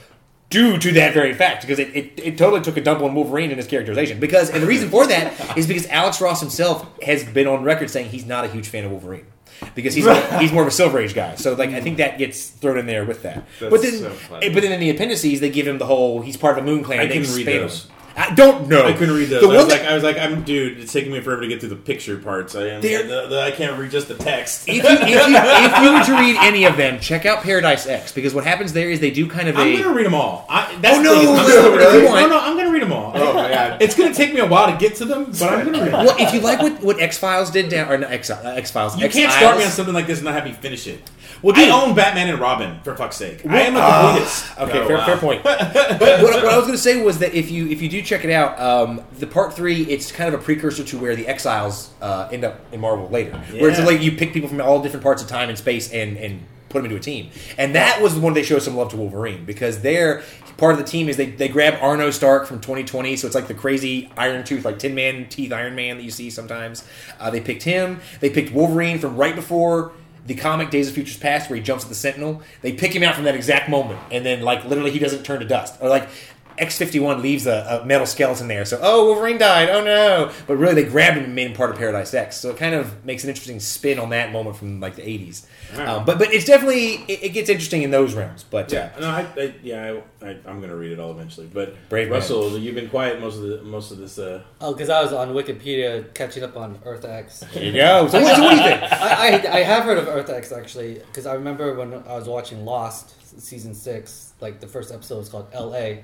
due to that very fact, because it, it, it totally took a dump on Wolverine and his characterization. Because, and the reason for that is because Alex Ross himself has been on record saying he's not a huge fan of Wolverine. Because he's he's more of a Silver Age guy, so like I think that gets thrown in there with that. That's but then, so but then in the appendices they give him the whole he's part of a Moon Clan. I they couldn't read those. him. I don't know. I couldn't read those. The I was that- like, I was like, I'm dude. It's taking me forever to get through the picture parts. I am. The, the, I can't read just the text. if you, if, you, if you were to read any of them, check out Paradise X because what happens there is they do kind of I'm a. gonna read them all. I, that's Oh, no, I'm no, gonna- no, no, I'm gonna read them all. Oh, man. It's gonna take me a while to get to them, but I'm gonna read them. Well, if you like what, what X Files did down or not X X Files, You can't start me on something like this and not have me finish it. Well, I own Batman and Robin for fuck's sake. I am a completist. Okay, Oh, fair, wow. fair point. but what, what I was going to say was that if you if you do check it out, um, the part three, it's kind of a precursor to where the Exiles uh, end up in Marvel later, where it's like you pick people from all different parts of time and space and and put them into a team. And that was the one they showed some love to Wolverine because they're part of the team is they, they grab Arno Stark from 2020, so it's like the crazy Iron Tooth, like Tin Man Teeth Iron Man that you see sometimes. Uh, they picked him. They picked Wolverine from right before the comic Days of Futures Past, where he jumps at the Sentinel. They pick him out from that exact moment, and then like literally he doesn't turn to dust. Or like X fifty one leaves a, a metal skeleton there. So oh, Wolverine died. Oh no! But really, they grabbed him and made him part of Paradise X. So it kind of makes an interesting spin on that moment from like the eighties. Alright. Um, but but it's definitely it, it gets interesting in those realms. But Yeah, no, I, I yeah, I, I, I'm gonna read it all eventually. But Brave man. Russell, you've been quiet most of the most of this. Uh, Oh, because I was on Wikipedia catching up on Earth X. there you go. So, what- so what do you think? I, I, I have heard of Earth X actually because I remember when I was watching Lost season six, like the first episode was called L.A.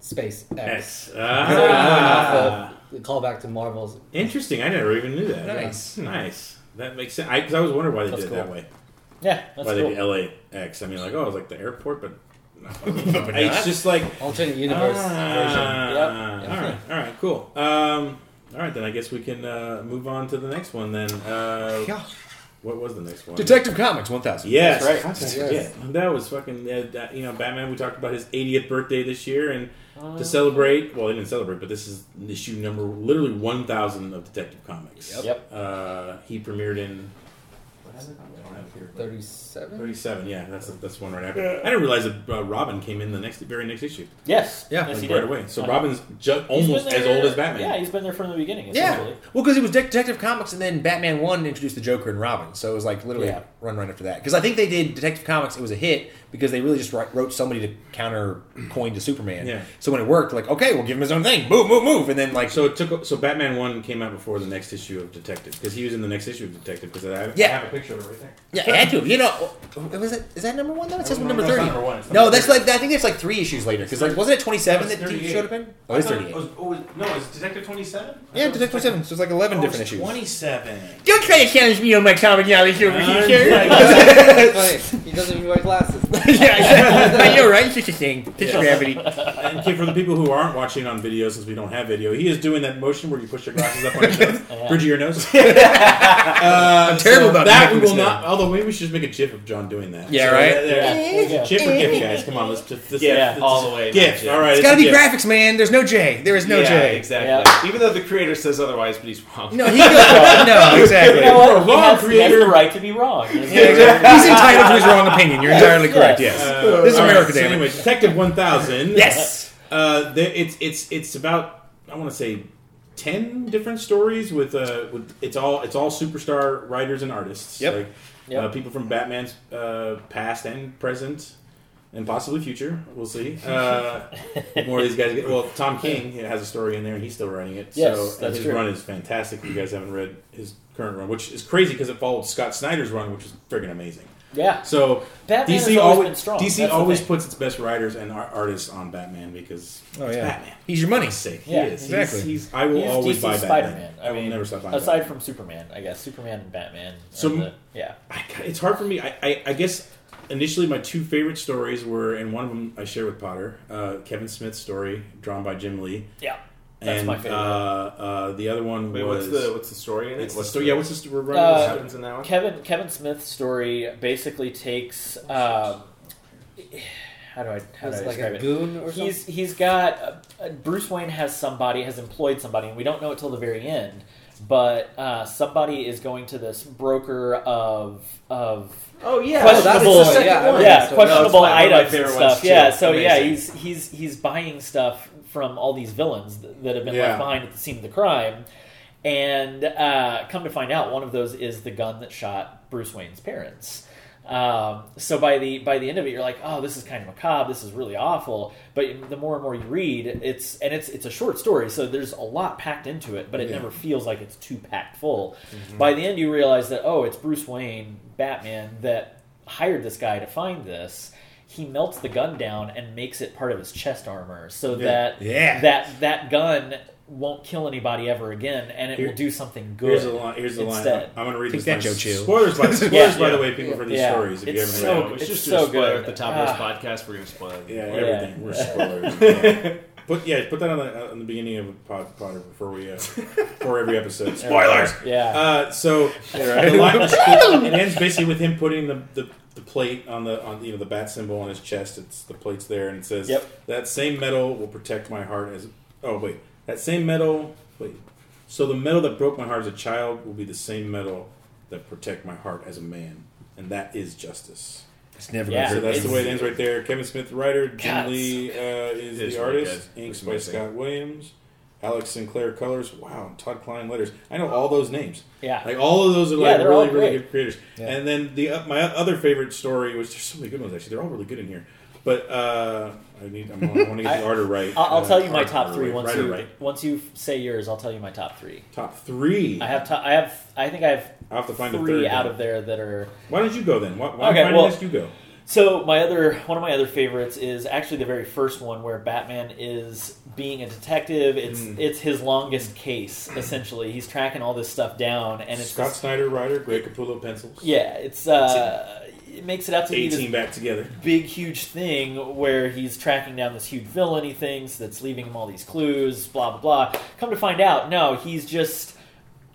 Space X. X. So it off Ah, the callback to Marvel's. interesting. I never even knew that. Nice. nice. That makes sense. Because I, was wondering why they That's did it that way. Yeah, that's why cool. they did LAX. I mean, like, oh, it was like the airport, but. But it's just like Alternate universe version. Ah, Yep. All right, all right, cool. Um, all right, then I guess we can uh, move on to the next one. Then, uh, Yeah. what was the next one? Detective Comics one thousand. Yes, That's right. That's Yes. Yeah, that was fucking. Uh, that- you know, Batman. We talked about his 80th birthday this year, and Uh, to celebrate. Well, they didn't celebrate, but this is issue number literally 1,000 of Detective Comics. Yep. Yep. Uh, he premiered in. What is it? I don't have it here. Thirty-seven. 37. Yeah, that's that's one right after. I didn't realize that uh, Robin came in the next very next issue. Yes. Yeah, yes, he right did. away. So Uh-huh. Robin's ju- almost as old as Batman. Yeah, he's been there from the beginning. Yeah, well, because it was Detective Comics, and then Batman One introduced the Joker and Robin, so it was like literally Yeah. run right after that. Because I think they did Detective Comics; it was a hit because they really just write, wrote somebody to counter coin to Superman. Yeah. So when it worked, like okay, we'll give him his own thing, move, move, move, and then like So it took. So Batman one came out before the next issue of Detective because he was in the next issue of Detective because I, have- I have a picture of it right there. yeah, I had to. You know, was it? Is that number one though? It says number no, thirty. not number one. It's No, number that's like I think it's like three issues later. Because like wasn't it twenty seven that he 38. showed up in? Oh, it's thirty eight. no, it's Detective twenty seven. Yeah, Detective twenty seven. So it's like eleven different issues. Twenty seven. Don't try to challenge me on my comic knowledge over Uh, Funny, he doesn't even wear glasses. yeah, exactly. I know, right? It's just a thing. Just gravity. And okay, for the people who aren't watching on video, since we don't have video, he is doing that motion where you push your glasses up on your nose, Yeah. bridge of your nose. uh, I'm terrible so about that. We making will this not. Although maybe we should just make a GIF of John doing that. Yeah, So right? there- there- Yeah, there you go. GIF or GIF, guys? Come on, let's just this, Yeah, this- all the way. GIF. Yeah. All right, It's got to a be GIF. graphics, man. There's no J. There is no yeah, J. exactly. Yeah. Even though the creator says otherwise, but he's wrong. No, he goes. no, exactly. You know what? A He wrong has, he has creator. the right to be wrong. Yeah, exactly. He's entitled to his wrong opinion. You're entirely correct. Yes. Yes. Uh, this is all right, America, so anyway, Detective One Thousand. Yes. Uh, there, it's it's it's about I want to say ten different stories with uh with it's all it's all superstar writers and artists. Yep. Like, Yep. Uh, people from Batman's uh, past and present. And possibly future, we'll see. Uh, more of these guys. Get, well, Tom King has a story in there, and he's still writing it. Yes, so and that's his true. run is fantastic. If you guys haven't read his current run, which is crazy because it followed Scott Snyder's run, which is friggin' amazing. Yeah. So Batman DC has always always been strong. DC That's always puts its best writers and ar- artists on Batman because Oh it's yeah. Batman. He's your money's sake, Yeah, he is. exactly. He's, he's I will He's always DC's buy Spider-Man. Batman. I I will never stop buying. Aside Batman. from Superman, I guess Superman and Batman. So- the- yeah. I, it's hard for me. I, I, I guess initially my two favorite stories were, and one of them I share with Potter, uh, Kevin Smith's story drawn by Jim Lee, Yeah. That's and my favorite. Uh, uh, the other one Wait, was what's the what's the story in it? it's the What's the- Yeah, what's the story? What Uh, what happens in that one? Kevin Kevin Smith's story basically takes um, how do I how do I It's like describe a it? goon or something. He's he's got uh, Bruce Wayne has somebody has employed somebody, and we don't know it till the very end. But uh, somebody is going to this broker of of Oh yeah, questionable, that's the yeah, one. yeah, questionable No, my- one of my items and stuff. Yeah, so yeah, he's he's he's buying stuff from all these villains that, have been Yeah. left behind at the scene of the crime, and uh, come to find out, one of those is the gun that shot Bruce Wayne's parents. Um, so by the by the end of it, you're like, oh, this is kind of macabre. This is really awful. But the more and more you read, it's and it's it's a short story, so there's a lot packed into it, but it Yeah. never feels like it's too packed full. By the end, you realize that oh, it's Bruce Wayne, Batman, that hired this guy to find this. He melts the gun down and makes it part of his chest armor, so Yeah. that Yeah. that that gun won't kill anybody ever again, and it Here- will do something good. Here's the line. Here's the instead. line. I'm going to read Take this. that, line. Joe Spoilers, by, spoilers Yeah. by the way, people for these Yeah. stories. If you It's haven't so- read No, them. we it's just so a spoiler good. at the top Ah. of this podcast. We're gonna spoil it. Yeah, Yeah. everything. We're spoilers. Yeah. Put yeah, put that on the on the beginning of a pod, Potter before we uh, for every episode. Spoilers. Yeah. Uh, so the line, it ends basically with him putting the, the, the plate on the on you know the bat symbol on his chest. It's the plate's there and it says Yep. that same metal will protect my heart as oh wait that same metal wait so the metal that broke my heart as a child will be the same metal that protect my heart as a man and that is justice. It's never Yeah. gonna So hurt. that's the way it ends right there. Kevin Smith, the writer. Jim God, Lee uh, is It's the really artist. good. Inks It's by amazing. Scott Williams. Alex Sinclair colors. Wow, Todd Klein letters. I know all those names. Yeah. Like all of those are like they're really, really good creators. Yeah. And then the uh, my other favorite story, which there's so many good ones actually. They're all really good in here. But uh, I need I'm, I want to get the order right. I'll, I'll Uh, tell you my top three right, once writer you right. once you say yours. I'll tell you my top three. Top three. I have to, I have I think I have I'll have to find a three third out then. of there that are Why don't you go then? Why, why Okay, why well- didn't you go? So my other one of my other favorites is actually the very first one where Batman is being a detective. It's Mm. it's his longest case essentially. He's tracking all this stuff down, and it's Scott this- Snyder writer, Greg Capullo pencils. yeah, it's uh, it makes it out to be this back together. big huge thing where he's tracking down this huge villain he thinks that's leaving him all these clues. Blah blah blah. Come to find out, no, he's just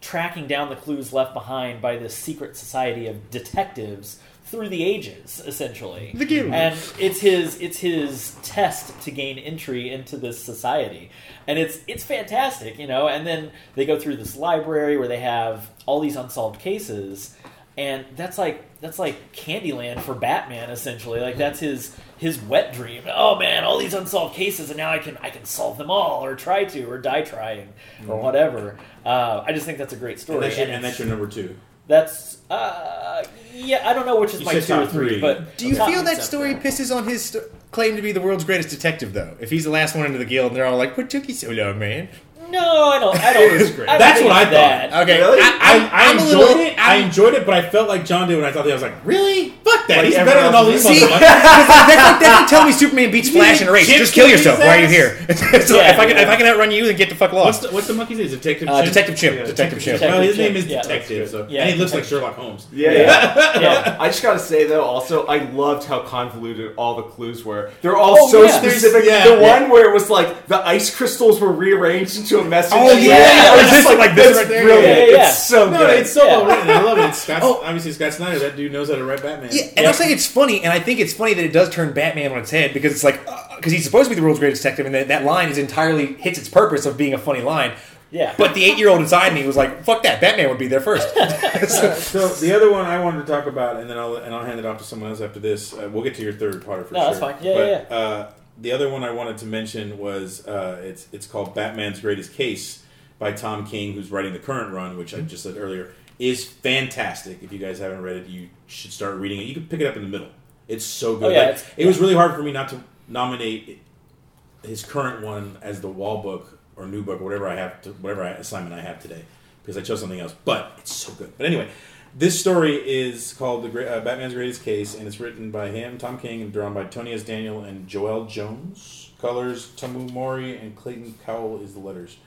tracking down the clues left behind by this secret society of detectives through the ages essentially. The Guild. and it's his it's his test to gain entry into this society. And it's it's fantastic you know? And then they go through this library where they have all these unsolved cases. And that's like that's like Candyland for Batman essentially. Like that's his his wet dream. Oh man all these unsolved cases and now I can I can solve them all or try to or die trying or whatever. Uh, I just think that's a great And story that's, your, and that's your number two. that's uh, yeah I don't know which is You my said two or top three, three. but Do you top- feel that story pisses on his st- claim to be the world's greatest detective, though? If he's the last one into the guild, and they're all like, "What took you so long, man?" No, I don't. I don't. is great. I don't That's think what I it's that. Okay, Really? I, I, I'm, I I'm a enjoyed little, it. I I'm- enjoyed it, but I felt like John did when I thought that. I was like, really? Fuck that. Like He's better everyone than all else these is See, motherfuckers. that's like, that's like telling me Superman beats You Flash in a race. can't Just kill kill yourself. Why are you ass. here? so Yeah, if I can, yeah. if I can outrun you, then get the fuck What's lost. the, what's the monkey's name? Detective Uh, Chimp? Detective Chimp. Yeah, Detective Chimp. Well, his name is Yeah, Detective, so Yeah, and he looks like Sherlock Holmes. Yeah. Yeah. Yeah. I just gotta say though, also I loved how convoluted all the clues were. They're all Oh, so yeah. specific. There's- the yeah, one where it was like the ice crystals were rearranged into a message. Oh, at the yeah. end. I This just is like this that's right there. Brilliant. Yeah, yeah, yeah. It's so No, good. it's so Yeah. well written. I love it. It's Scott, Oh. obviously Scott Snyder. That dude knows how to write Batman. Yeah, and I'll say it's funny, and I think it's funny that it does turn Batman on its head because it's like because he's supposed to be the world's greatest detective, and that, that line is entirely hits its purpose of being a funny line. Yeah. But the eight year old inside me was like, "Fuck that! Batman would be there first. So the other one I wanted to talk about, and then I'll and I'll hand it off to someone else after this. Uh, we'll get to your third part for No, sure. that's fine. Yeah, but, yeah, Uh, the other one I wanted to mention was uh, it's it's called Batman's Greatest Case by Tom King, who's writing the current run, which I just said earlier is fantastic. If you guys haven't read it, you should start reading it. You can pick it up in the middle. It's so good. Oh, yeah, Like, it was really hard for me not to nominate his current one as the wall book or new book or whatever I have to whatever I, assignment I have today because I chose something else. But it's so good. But anyway, this story is called the Great, uh, Batman's Greatest Case, and it's written by him, Tom King, and drawn by Tony S. Daniel and Joel Jones. Colors Tomeu Morey and Clayton Cowell is the letters.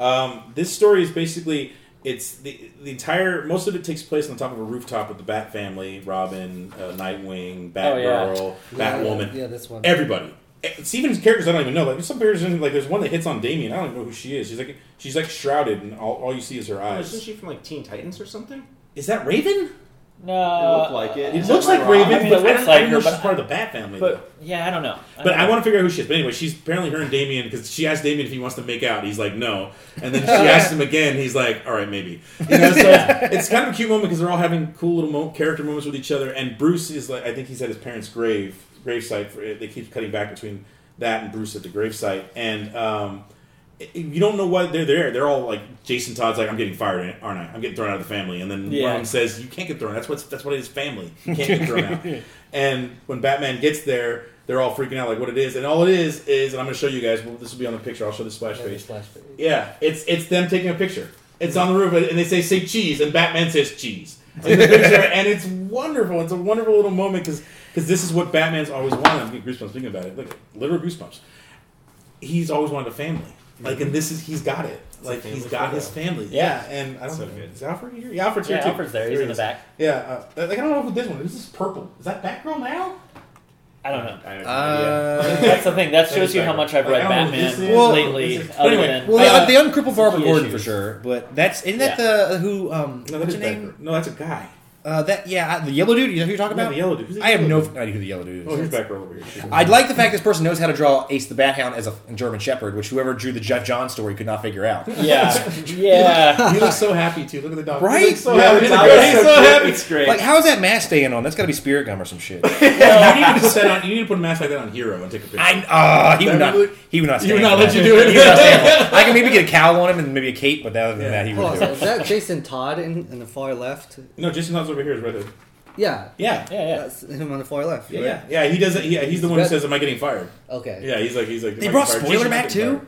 Um, this story is basically it's the the entire most of it takes place on the top of a rooftop with the Bat family, Robin, uh, Nightwing, Oh, yeah. Batgirl, Batwoman, Yeah, this one. everybody. It's even characters I don't even know. Like some characters, like there's one that hits on Damian. I don't even know who she is. She's like she's like shrouded, and all, all you see is her Oh, eyes. isn't she from like Teen Titans or something? Is that Raven? No, It looked like it. It Is looks like wrong? Raven, I mean, but it I looks don't, like know her, if she's but- part of the Bat family. though. Yeah, I don't know. But I want to figure out who she is. But anyway, she's apparently her and Damian because she asked Damian if he wants to make out. He's like, no. And then she asked him again. He's like, all right, maybe. You know, so it's, it's kind of a cute moment because they're all having cool little mo- character moments with each other. And Bruce is like, I think he's at his parents' grave gravesite. For They keep cutting back between that and Bruce at the gravesite. And um, it- you don't know why they're there. They're all like Jason Todd's like, I'm getting fired, aren't I? I'm getting thrown out of the family. And then Yeah. one says, you can't get thrown. That's what's that's what it is. Family. You can't get thrown out. And when Batman gets there, they're all freaking out like what it is, and all it is is, and I'm going to show you guys. Well, this will be on the picture. I'll show the splash Yeah, the page. splash page. Yeah, it's it's them taking a picture. It's on the roof, and they say "say cheese," and Batman says "cheese" in the picture, and it's wonderful. It's a wonderful little moment because this is what Batman's always wanted. I'm getting goosebumps thinking about it. Look, literal goosebumps. He's always wanted a family, like, and this is he's got it. Like he's family got photo. his family. Yeah. Yeah, and I don't So know. good. Is Alfred here? Yeah, Alfred's Yeah, here too. Alfred's there. He's There in he the back. Yeah, uh, like I don't know who this one is. This is purple. Is that Batgirl now? I don't know. I have no idea. Uh, That's the thing. That That shows you how much I've read I don't know who Batman this. Well, lately. this is- other anyway, than well, Uh, the, the uncrippled Barbara Gordon issues. for sure, but that's isn't that the who? Um, No, that what's is her name? Batgirl. No, that's a guy. Uh, that yeah, the yellow dude. You know who you're talking Yeah, about? the yellow dude. Who's the I have no dude? idea who the yellow dude is. Oh, here's back over here. I like the fact this person knows how to draw Ace the Bat Hound as a German Shepherd, which whoever drew the Geoff John story could not figure out. Yeah, yeah. He looks so happy too. Look at the dog. Right? He looks so Yeah, happy. it's He's great. so happy. It's great. Like, how is that mask staying on? That's got to be spirit gum or some shit. you need to put that on. You need to put a mask like that on Hero and take a picture. I uh, he would not. That He would not. He Stand would not let that. you do it. He would not stand for it. I can maybe get a cowl on him and maybe a cape, but other than that, he would on, do so it. is that Jason Todd in, in the far left? no, Jason Todd's over here. Is right there. Yeah. Yeah. Yeah, yeah. That's him on the far left. Yeah, right? yeah, yeah. He does it. Yeah, he's the one who That- says, "Am I getting fired?" Okay. Yeah, he's like, he's like. They brought fired?" Spoiler back too. fired.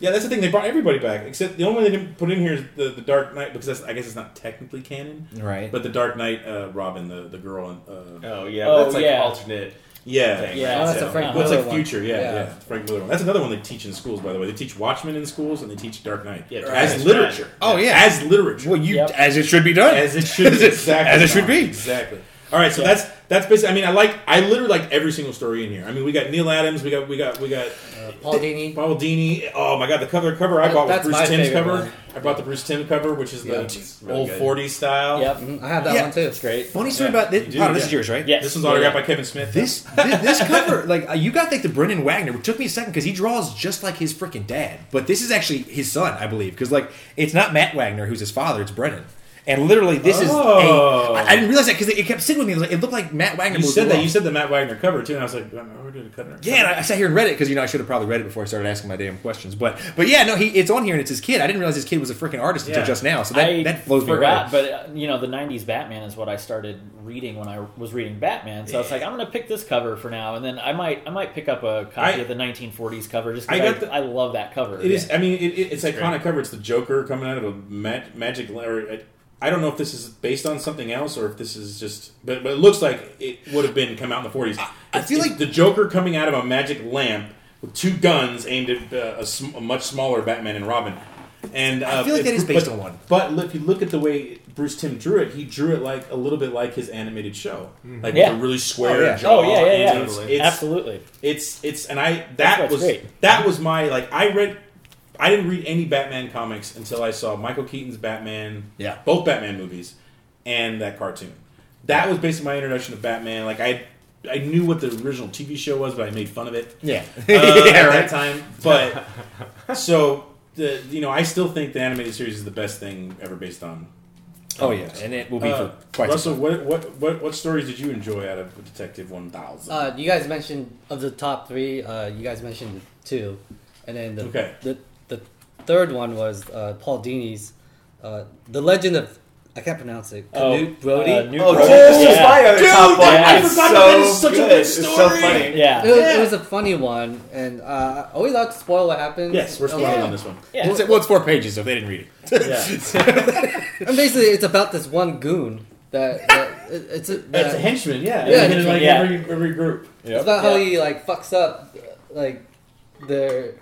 Yeah, that's the thing. They brought everybody back, except the only one they didn't put in here is the, the Dark Knight because that's, I guess it's not technically canon. Right. But the Dark Knight, uh, Robin, the the girl, and uh, Oh yeah, Oh, that's like yeah. alternate. Yeah, Thing. Yeah. Oh, that's yeah. a Frank Well, it's like one. future, yeah, yeah, Yeah. Frank Miller one. That's another one they teach in schools, by the way. They teach Watchmen in schools and they teach Dark Knight Yeah, as literature. Oh, yeah. as literature. well, you Yep. as it should be done. as it should be. Exactly. As it should be. Exactly. All right, so that's that's basically. I mean, I like. I literally like every single story in here. I mean, we got Neal Adams. We got we got we got Uh, Paul Dini. Paul Dini. Oh my god, the cover cover I That- bought was that's Bruce my Timm's favorite cover. one. I bought the Bruce Timm cover, which is Yeah, the really old good. '40s style. Yep. Mhm, I have that Yeah. one too. It's great. Funny story Yeah, about this. you do, Potter, this is yours, right? Yes. This one's Yeah, autographed yeah. by Kevin Smith. This this, this cover, like uh, you got like the Brennan Wagner. It took me a second because he draws just like his freaking dad, but this is actually his son, I believe. Because like it's not Matt Wagner who's his father; it's Brennan. And literally, this is. Oh. A, I, I didn't realize that because it, it kept sitting with me. It, like, it looked like Matt Wagner. you said that. along. You said the Matt Wagner cover too, and I was like, where did it cut it? Yeah, and I, I sat here and read it because you know I should have probably read it before I started asking my damn questions. But but yeah, no, he it's on here and it's his kid. I didn't realize his kid was a freaking artist until just now. So that I that blows forgot, me away. but uh, you know, the '90s Batman is what I started reading when I was reading Batman. So I was like, I'm going to pick this cover for now, and then I might, I might pick up a copy I- of the 1940s cover just I because I, got the- I love that cover. It is. I mean, it, it, it's It's iconic great. cover. It's the Joker coming out of a ma- magic. Or uh, I don't know if this is based on something else or if this is just. But, but it looks like it would have been come out in the forties. I feel like- the Joker coming out of a magic lamp with two guns aimed at uh, a, sm- a much smaller Batman and Robin. And uh, I feel like that is based but- on one. But look, if you look at the way Bruce Timm drew it, he drew it like a little bit like his animated show, like Yeah. with a really square. Oh, yeah. jaw. Oh, yeah, yeah, yeah. It's, it's, Absolutely. it's it's and I that what's was great. that was my like I read I didn't read any Batman comics until I saw Michael Keaton's Batman Yeah. both Batman movies and that cartoon that was basically my introduction to Batman like I I knew what the original TV show was but I made fun of it yeah, uh, yeah, at right. that time but so the you know I still think the animated series is the best thing ever based on Oh yeah, and it will be uh, for quite Russell some what, what what what stories did you enjoy out of Detective One Thousand Uh, you guys mentioned of the top three. Uh, you guys mentioned two, and then the Okay. the, the third one was uh, Paul Dini's uh, The Legend of I can't pronounce it. Oh, Canute Brody. uh, Knute Oh, Brody. dude, this was Yeah. my other Dude, top one. I forgot so that is such a good. good It's so story. funny. Yeah. It was, Yeah. it was a funny one, and uh, are we allowed to spoil what happens? yes we're spoiling Okay. on this one Yeah. Well, it's, well, it's four pages, so if they didn't read it. yeah. And basically, it's about this one goon that, that it's a, that, It's a henchman, yeah. Yeah, in like yeah. every every group. it's about how he like fucks up like their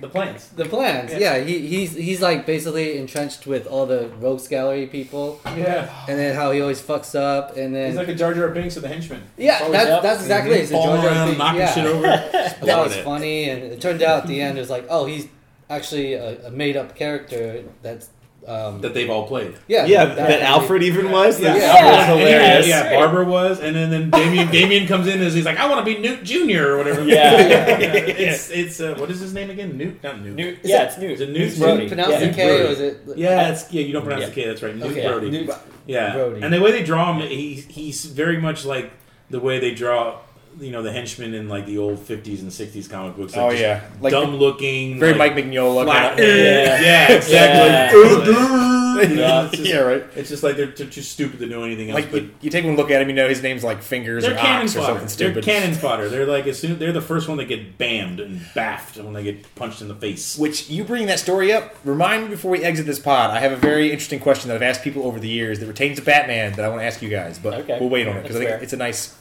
The plans. the plans. Yeah. Yeah, he, he's he's like basically entrenched with all the rogues gallery people, Yeah. and then how he always fucks up, and then He's like a Jar Jar Binks of the henchman. yeah, Always that's that's exactly it. It's a Falling Jar Jar around, Binks- knocking yeah. shit over. that was funny, and it turned out at the end it was like, oh, he's actually a, a made up character that's um, that they've all played. yeah Yeah, that- that, Alfred even was. Yeah. That Yeah. was hilarious. Yeah, Great. Barbara was, and then, then Damian Damian comes in as he's like, I want to be Knute Junior or whatever. Yeah. It's it's uh, what is his name again? Knute, not Knute. Knute, yeah, it's Knute. is it Knute It's Did you Brody. pronounce yeah. the K Brody. or is it? Yeah, it's, yeah. You don't pronounce Yeah. the K. That's right. Knute Okay. Brody. Knute- Yeah, Brody. and the way they draw him, he, he's very much like the way they draw, you know, the henchmen in like the old '50s and '60s comic books. Like Oh yeah, like dumb looking, very like, Mike Mignola. flat kinda- head. Yeah, Yeah. exactly. You know, yeah, it's just- yeah, right. It's just like they're, they're too stupid to know anything else. Like but you, you take one look at him, you know his name's like Fingers or cannon Ox or something stupid. They're cannon fodder. They're like as soon they're the first one that get bammed and baffed when they get punched in the face. Which you bring that story up. Remind me before we exit this pod. I have a very interesting question that I've asked people over the years that pertains to Batman that I want to ask you guys, but Okay. we'll wait on it because I think fair. it's a nice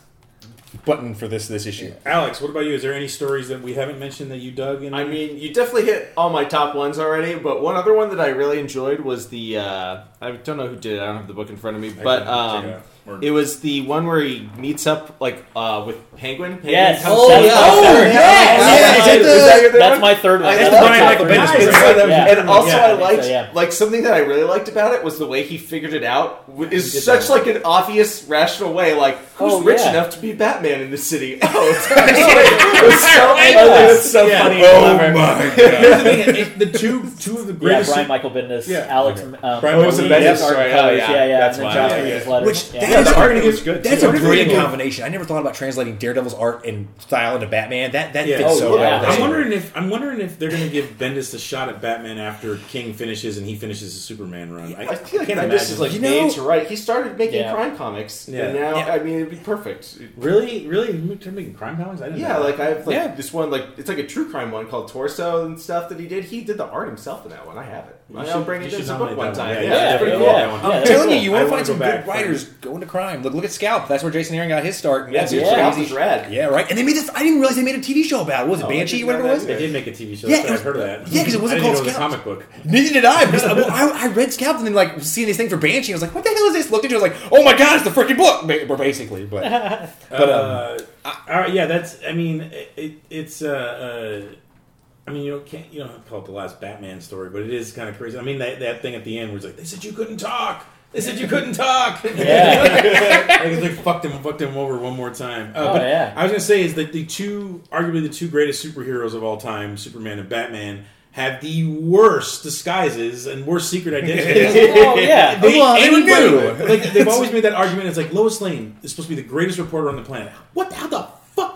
button for this this issue. Alex, what about you? Is there any stories that we haven't mentioned that you dug in? I mean, you definitely hit all my top ones already, but one other one that I really enjoyed was the uh, I don't know who did it. I don't have the book in front of me, but can check it um, out. Or- It was the one where he meets up like uh, with Penguin. Penguin Yes. comes Oh, down- yeah. Oh, Yeah. yeah. Yeah. Is that that your third That's one? my third one. I That's love Brian top Michael three. Bendis. Nice. Right. Yeah. And also, Yeah, I I think liked so, yeah. like something that I really liked about it was the way he figured it out. w- Is did such that. like an obvious, rational way. Like, who's Oh, rich yeah. enough to be Batman in the city? Oh, it's it was so, it was so Yeah. funny. Oh clever. my Here's the thing, it- the two two of the Yeah, greatest. Brian Michael Bendis, Yeah. Alex, Okay. um, Brian Michael Bendis, art right, covers, oh, yeah, yeah, yeah, that's and then why, Josh yeah, Reed's yeah. letters. Which yeah. That Yeah, is the art is good. That's too. a brilliant combination. I never thought about translating Daredevil's art and style into Batman. That that Yeah. fits Oh, so yeah. well. I'm wondering if I'm wondering if they're going to give Bendis the shot at Batman after King finishes and he finishes his Superman run. I, I feel like can't Bendis imagine. is like You know- made to write. He started making Yeah. crime comics, Yeah. and now Yeah. I mean it'd be perfect. really, really, they're making crime comics. I didn't. Yeah, know like I have like Yeah. this one, like it's like a true crime one called Torso and stuff that he did. He did the art himself in that one. I have it. You I'll should- bring you it as a book one time. Yeah, Yeah, yeah, pretty cool. yeah, that one. Yeah, I'm that's telling you, you want to find some go good writers going to crime. Look, look at Scalp. That's where Jason Aaron got his start. And Yeah, that's dude, Scalp is rad. Yeah, right. And they made this. I didn't realize they made a TV show about it. Was it Oh, Banshee, whatever it was? They did make a TV show. Yeah, That's was- I've heard of that. yeah, 'cause it wasn't I didn't called know it was a Scalp. comic book. Neither did I. Because, well, I, I read Scalp and then like seeing this thing for Banshee, I was like, "What the hell is this?" Looked into it, I was like, "Oh my god, it's the freaking book!" Basically, but But, um, uh, all right, yeah, that's. I mean, it, it, it's. I mean, you don't can't you don't have to call it the last Batman story, but it is kind of crazy. I mean, that, that thing at the end where it's like they said you couldn't talk. They said you couldn't talk. Yeah. like, it's like fucked him, fucked him over one more time. Uh, Oh, yeah. I was gonna say is that the two, arguably the two greatest superheroes of all time, Superman and Batman, have the worst disguises and worst secret identities. Oh, yeah. they, well, they knew. Like, they've always made that argument. It's like Lois Lane is supposed to be the greatest reporter on the planet. What? How the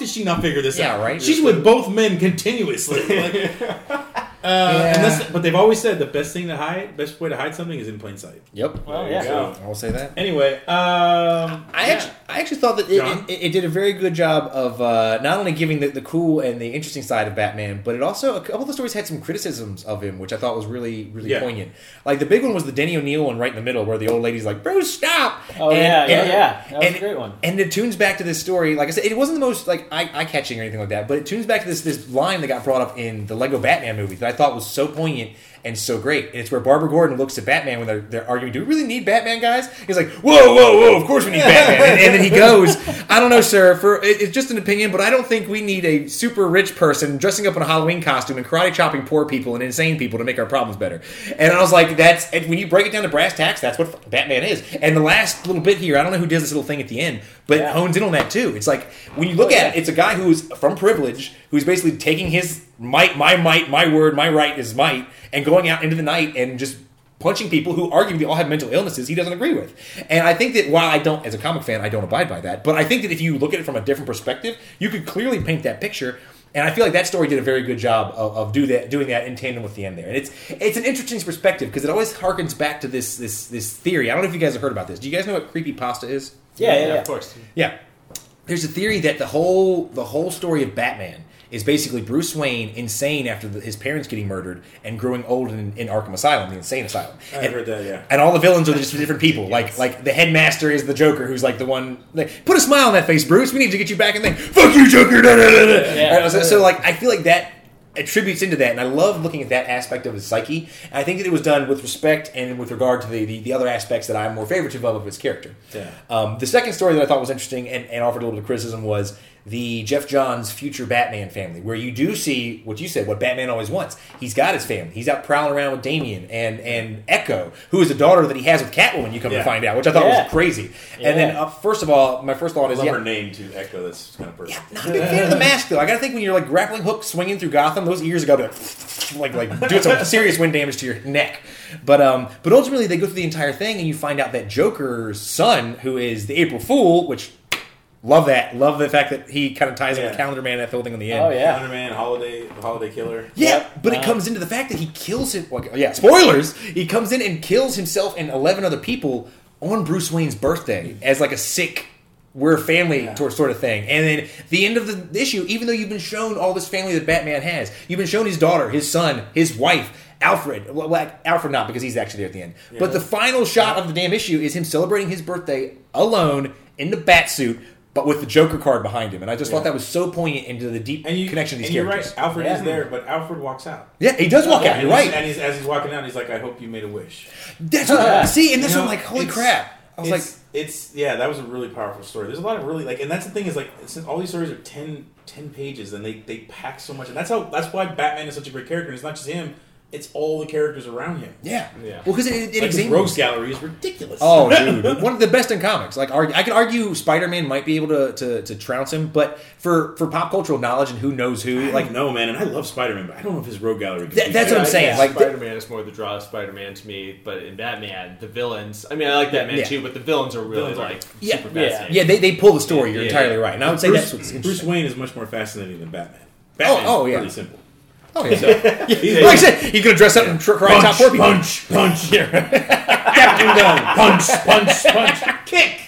did she not figure this Yeah, out? right. She's with both men continuously. Like, uh, and that's, but they've always said the best thing to hide, best way to hide something is in plain sight. yep. Well, yeah. go. I will say that. Anyway, um, I yeah. actually, I actually thought that it, it, it did a very good job of uh, not only giving the, the cool and the interesting side of Batman, but it also a couple of the stories had some criticisms of him, which I thought was really really Yeah. poignant. Like the big one was the Denny O'Neil one right in the middle, where the old lady's like, "Bruce, stop!" Oh, yeah, yeah, yeah. That was and, a great one. And it tunes back to this story. Like I said, it wasn't the most like eye catching or anything like that, but it tunes back to this this line that got brought up in the Lego Batman movie that I thought was so poignant and so great. And it's where Barbara Gordon looks at Batman when they're, they're arguing, "Do we really need Batman, guys?" He's like, "Whoa, whoa, whoa! Of course we need Batman." And, and then he goes, "I don't know, sir. For it, it's just an opinion, but I don't think we need a super rich person dressing up in a Halloween costume and karate chopping poor people and insane people to make our problems better." And I was like, "That's and when you break it down to brass tacks, that's what Batman is." And the last little bit here, I don't know who does this little thing at the end, but Yeah. hones in on that too. It's like when you look Oh, at it, it's a guy who's from privilege, who's basically taking his might, my might, my word, my right is might, and going out into the night and just punching people who arguably all have mental illnesses he doesn't agree with. And I think that while I don't, as a comic fan, I don't abide by that, but I think that if you look at it from a different perspective, you could clearly paint that picture. And I feel like that story did a very good job of, of do that, doing that in tandem with the end there. And it's it's an interesting perspective because it always harkens back to this this this theory. I don't know if you guys have heard about this. Do you guys know what creepy pasta is? Yeah, yeah, yeah. of course. Yeah. There's a theory that the whole the whole story of Batman is basically Bruce Wayne insane after the, his parents getting murdered and growing old in, in Arkham Asylum, the insane asylum. I and, heard that. Yeah. and all the villains are just different people. Like like the headmaster is the Joker, who's like the one. Like, Put a smile on that face, Bruce. We need to get you back in thing. Fuck you, Joker. Da, da, da, da. Yeah. So, so, like I feel like that attributes into that, and I love looking at that aspect of his psyche. And I think that it was done with respect and with regard to the, the, the other aspects that I'm more favoritive of of his character. Yeah. Um, the second story that I thought was interesting and, and offered a little bit of criticism was the Geoff Johns future Batman family, where you do see what you said, what Batman always wants. He's got his family. He's out prowling around with Damian and and Echo, who is a daughter that he has with Catwoman. You come Yeah. to find out, which I thought Yeah. was crazy. And then, uh, first of all, my first thought I is love yeah, her name too. Echo. That's kind of perfect. not a big fan of the mask though. I gotta think when you're like grappling hook swinging through Gotham, those ears gotta like like like doing some serious wind damage to your neck. But um, but ultimately they go through the entire thing and you find out that Joker's son, who is the April Fool, which love that, love the fact that he kind of ties in Yeah. with Calendar Man that whole thing on the end. Oh, yeah. Calendar Man, Holiday, the Holiday Killer. Yeah, Yep. but it Uh, comes into the fact that he kills him. Like, yeah, spoilers. He comes in and kills himself and eleven other people on Bruce Wayne's birthday as like a sick. We're a family Yeah. sort of thing, and then the end of the issue. Even though you've been shown all this family that Batman has, you've been shown his daughter, his son, his wife, Alfred. Well, Alfred not because he's actually there at the end. But the final shot of the damn issue is him celebrating his birthday alone in the bat suit, but with the Joker card behind him. And I just Yeah. thought that was so poignant into the deep And you connection of these and you're characters. right. Alfred Yeah. is there, but Alfred walks out. Yeah, he does walk out. You're right. And he's, as he's walking out, he's like, "I hope you made a wish." That's what, see, and this You know, one, like, holy crap! I was it's, it's yeah, that was a really powerful story. There's a lot of really like, and that's the thing is like, it's, all these stories are 10, 10 pages, and they they pack so much, and that's how that's why Batman is such a great character. And it's not just him; it's all the characters around him. yeah, Yeah. Well, because it, it Like his rogues gallery is ridiculous. Oh, dude, one of the best in comics. Like, argue, I could argue Spider-Man might be able to, to, to trounce him, but for, for pop cultural knowledge and who knows who, I like, like no man, and I love Spider Man, but I don't know if his rogue gallery. Can That- beat that's that. what I'm saying, Yeah, like, Spider Man is more the draw of Spider Man to me, but in Batman, the villains. I mean, I like Batman Yeah. too, but the villains are really Villains are- like Yeah. super Yeah. fascinating. yeah, they, they pull the story. You're Yeah, entirely yeah. right, and I would say Bruce, that's what's Bruce interesting. Wayne is much more fascinating than Batman. Oh, Batman's oh, yeah. pretty simple. Oh, yeah. like I said, he's gonna dress up and tr- karate top four people. punch, punch, Captain Gun, punch, punch, punch, kick.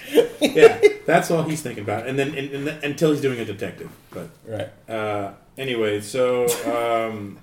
Yeah, that's all he's thinking about, and then and, and, until he's doing a detective. But Right. uh, anyway, so um,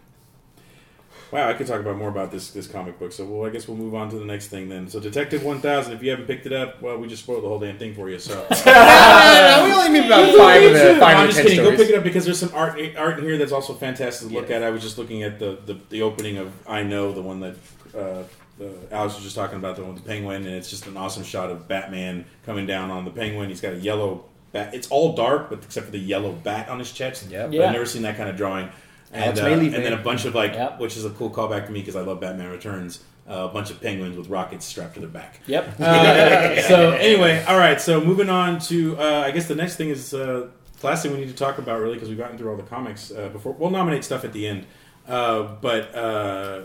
wow, I could talk about more about this this comic book. So well, I guess we'll move on to the next thing then. So Detective One Thousand. If you haven't picked it up, well, we just spoiled the whole damn thing for you. So. Uh, we only mean about five of the No, five I'm just ten kidding. Go pick it up because there's some art art in here that's also fantastic to look Yeah. at. I was just looking at the, the, the opening of I Know, the one that uh, the, Alex was just talking about, the one with the penguin, and it's just an awesome shot of Batman coming down on the penguin. He's got a yellow bat. It's all dark, but except for the yellow bat on his chest. Yep. But Yeah. I've never seen that kind of drawing. And, uh, Bailey, and then a bunch of like, Yep. which is a cool callback to me because I love Batman Returns. Uh, a bunch of penguins with rockets strapped to their back. Yep. Uh, so anyway, all right. So moving on to, uh, I guess the next thing is uh, the last thing we need to talk about, really, because we've gotten through all the comics uh, before. We'll nominate stuff at the end. Uh, but uh,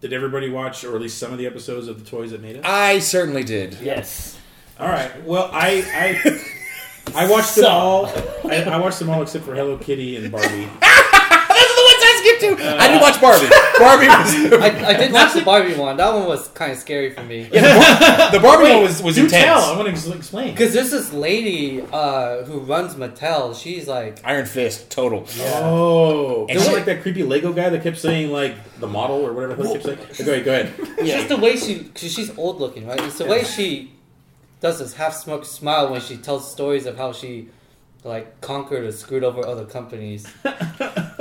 did everybody watch, or at least some of the episodes of the Toys That Made Us? I certainly did. Yes. All right. Well, I I, I watched them Some. all. I, I watched them all except for Hello Kitty and Barbie. Those are the ones I skipped to. I didn't watch Barbie. Barbie was I, I did watch the Barbie one. That one was kind of scary for me. Yeah, the Barbie one was was Do intense. tell. I want to explain. Because there's this lady uh, who runs Mattel. She's like, Iron Fist, total. Oh, And it was she- like that creepy Lego guy that kept saying like the model or whatever the hell he kept saying. Go ahead, go ahead. it's just the way she, cause she's old looking, right? It's the way she does this half smoked smile when she tells stories of how she like conquered or screwed over other companies.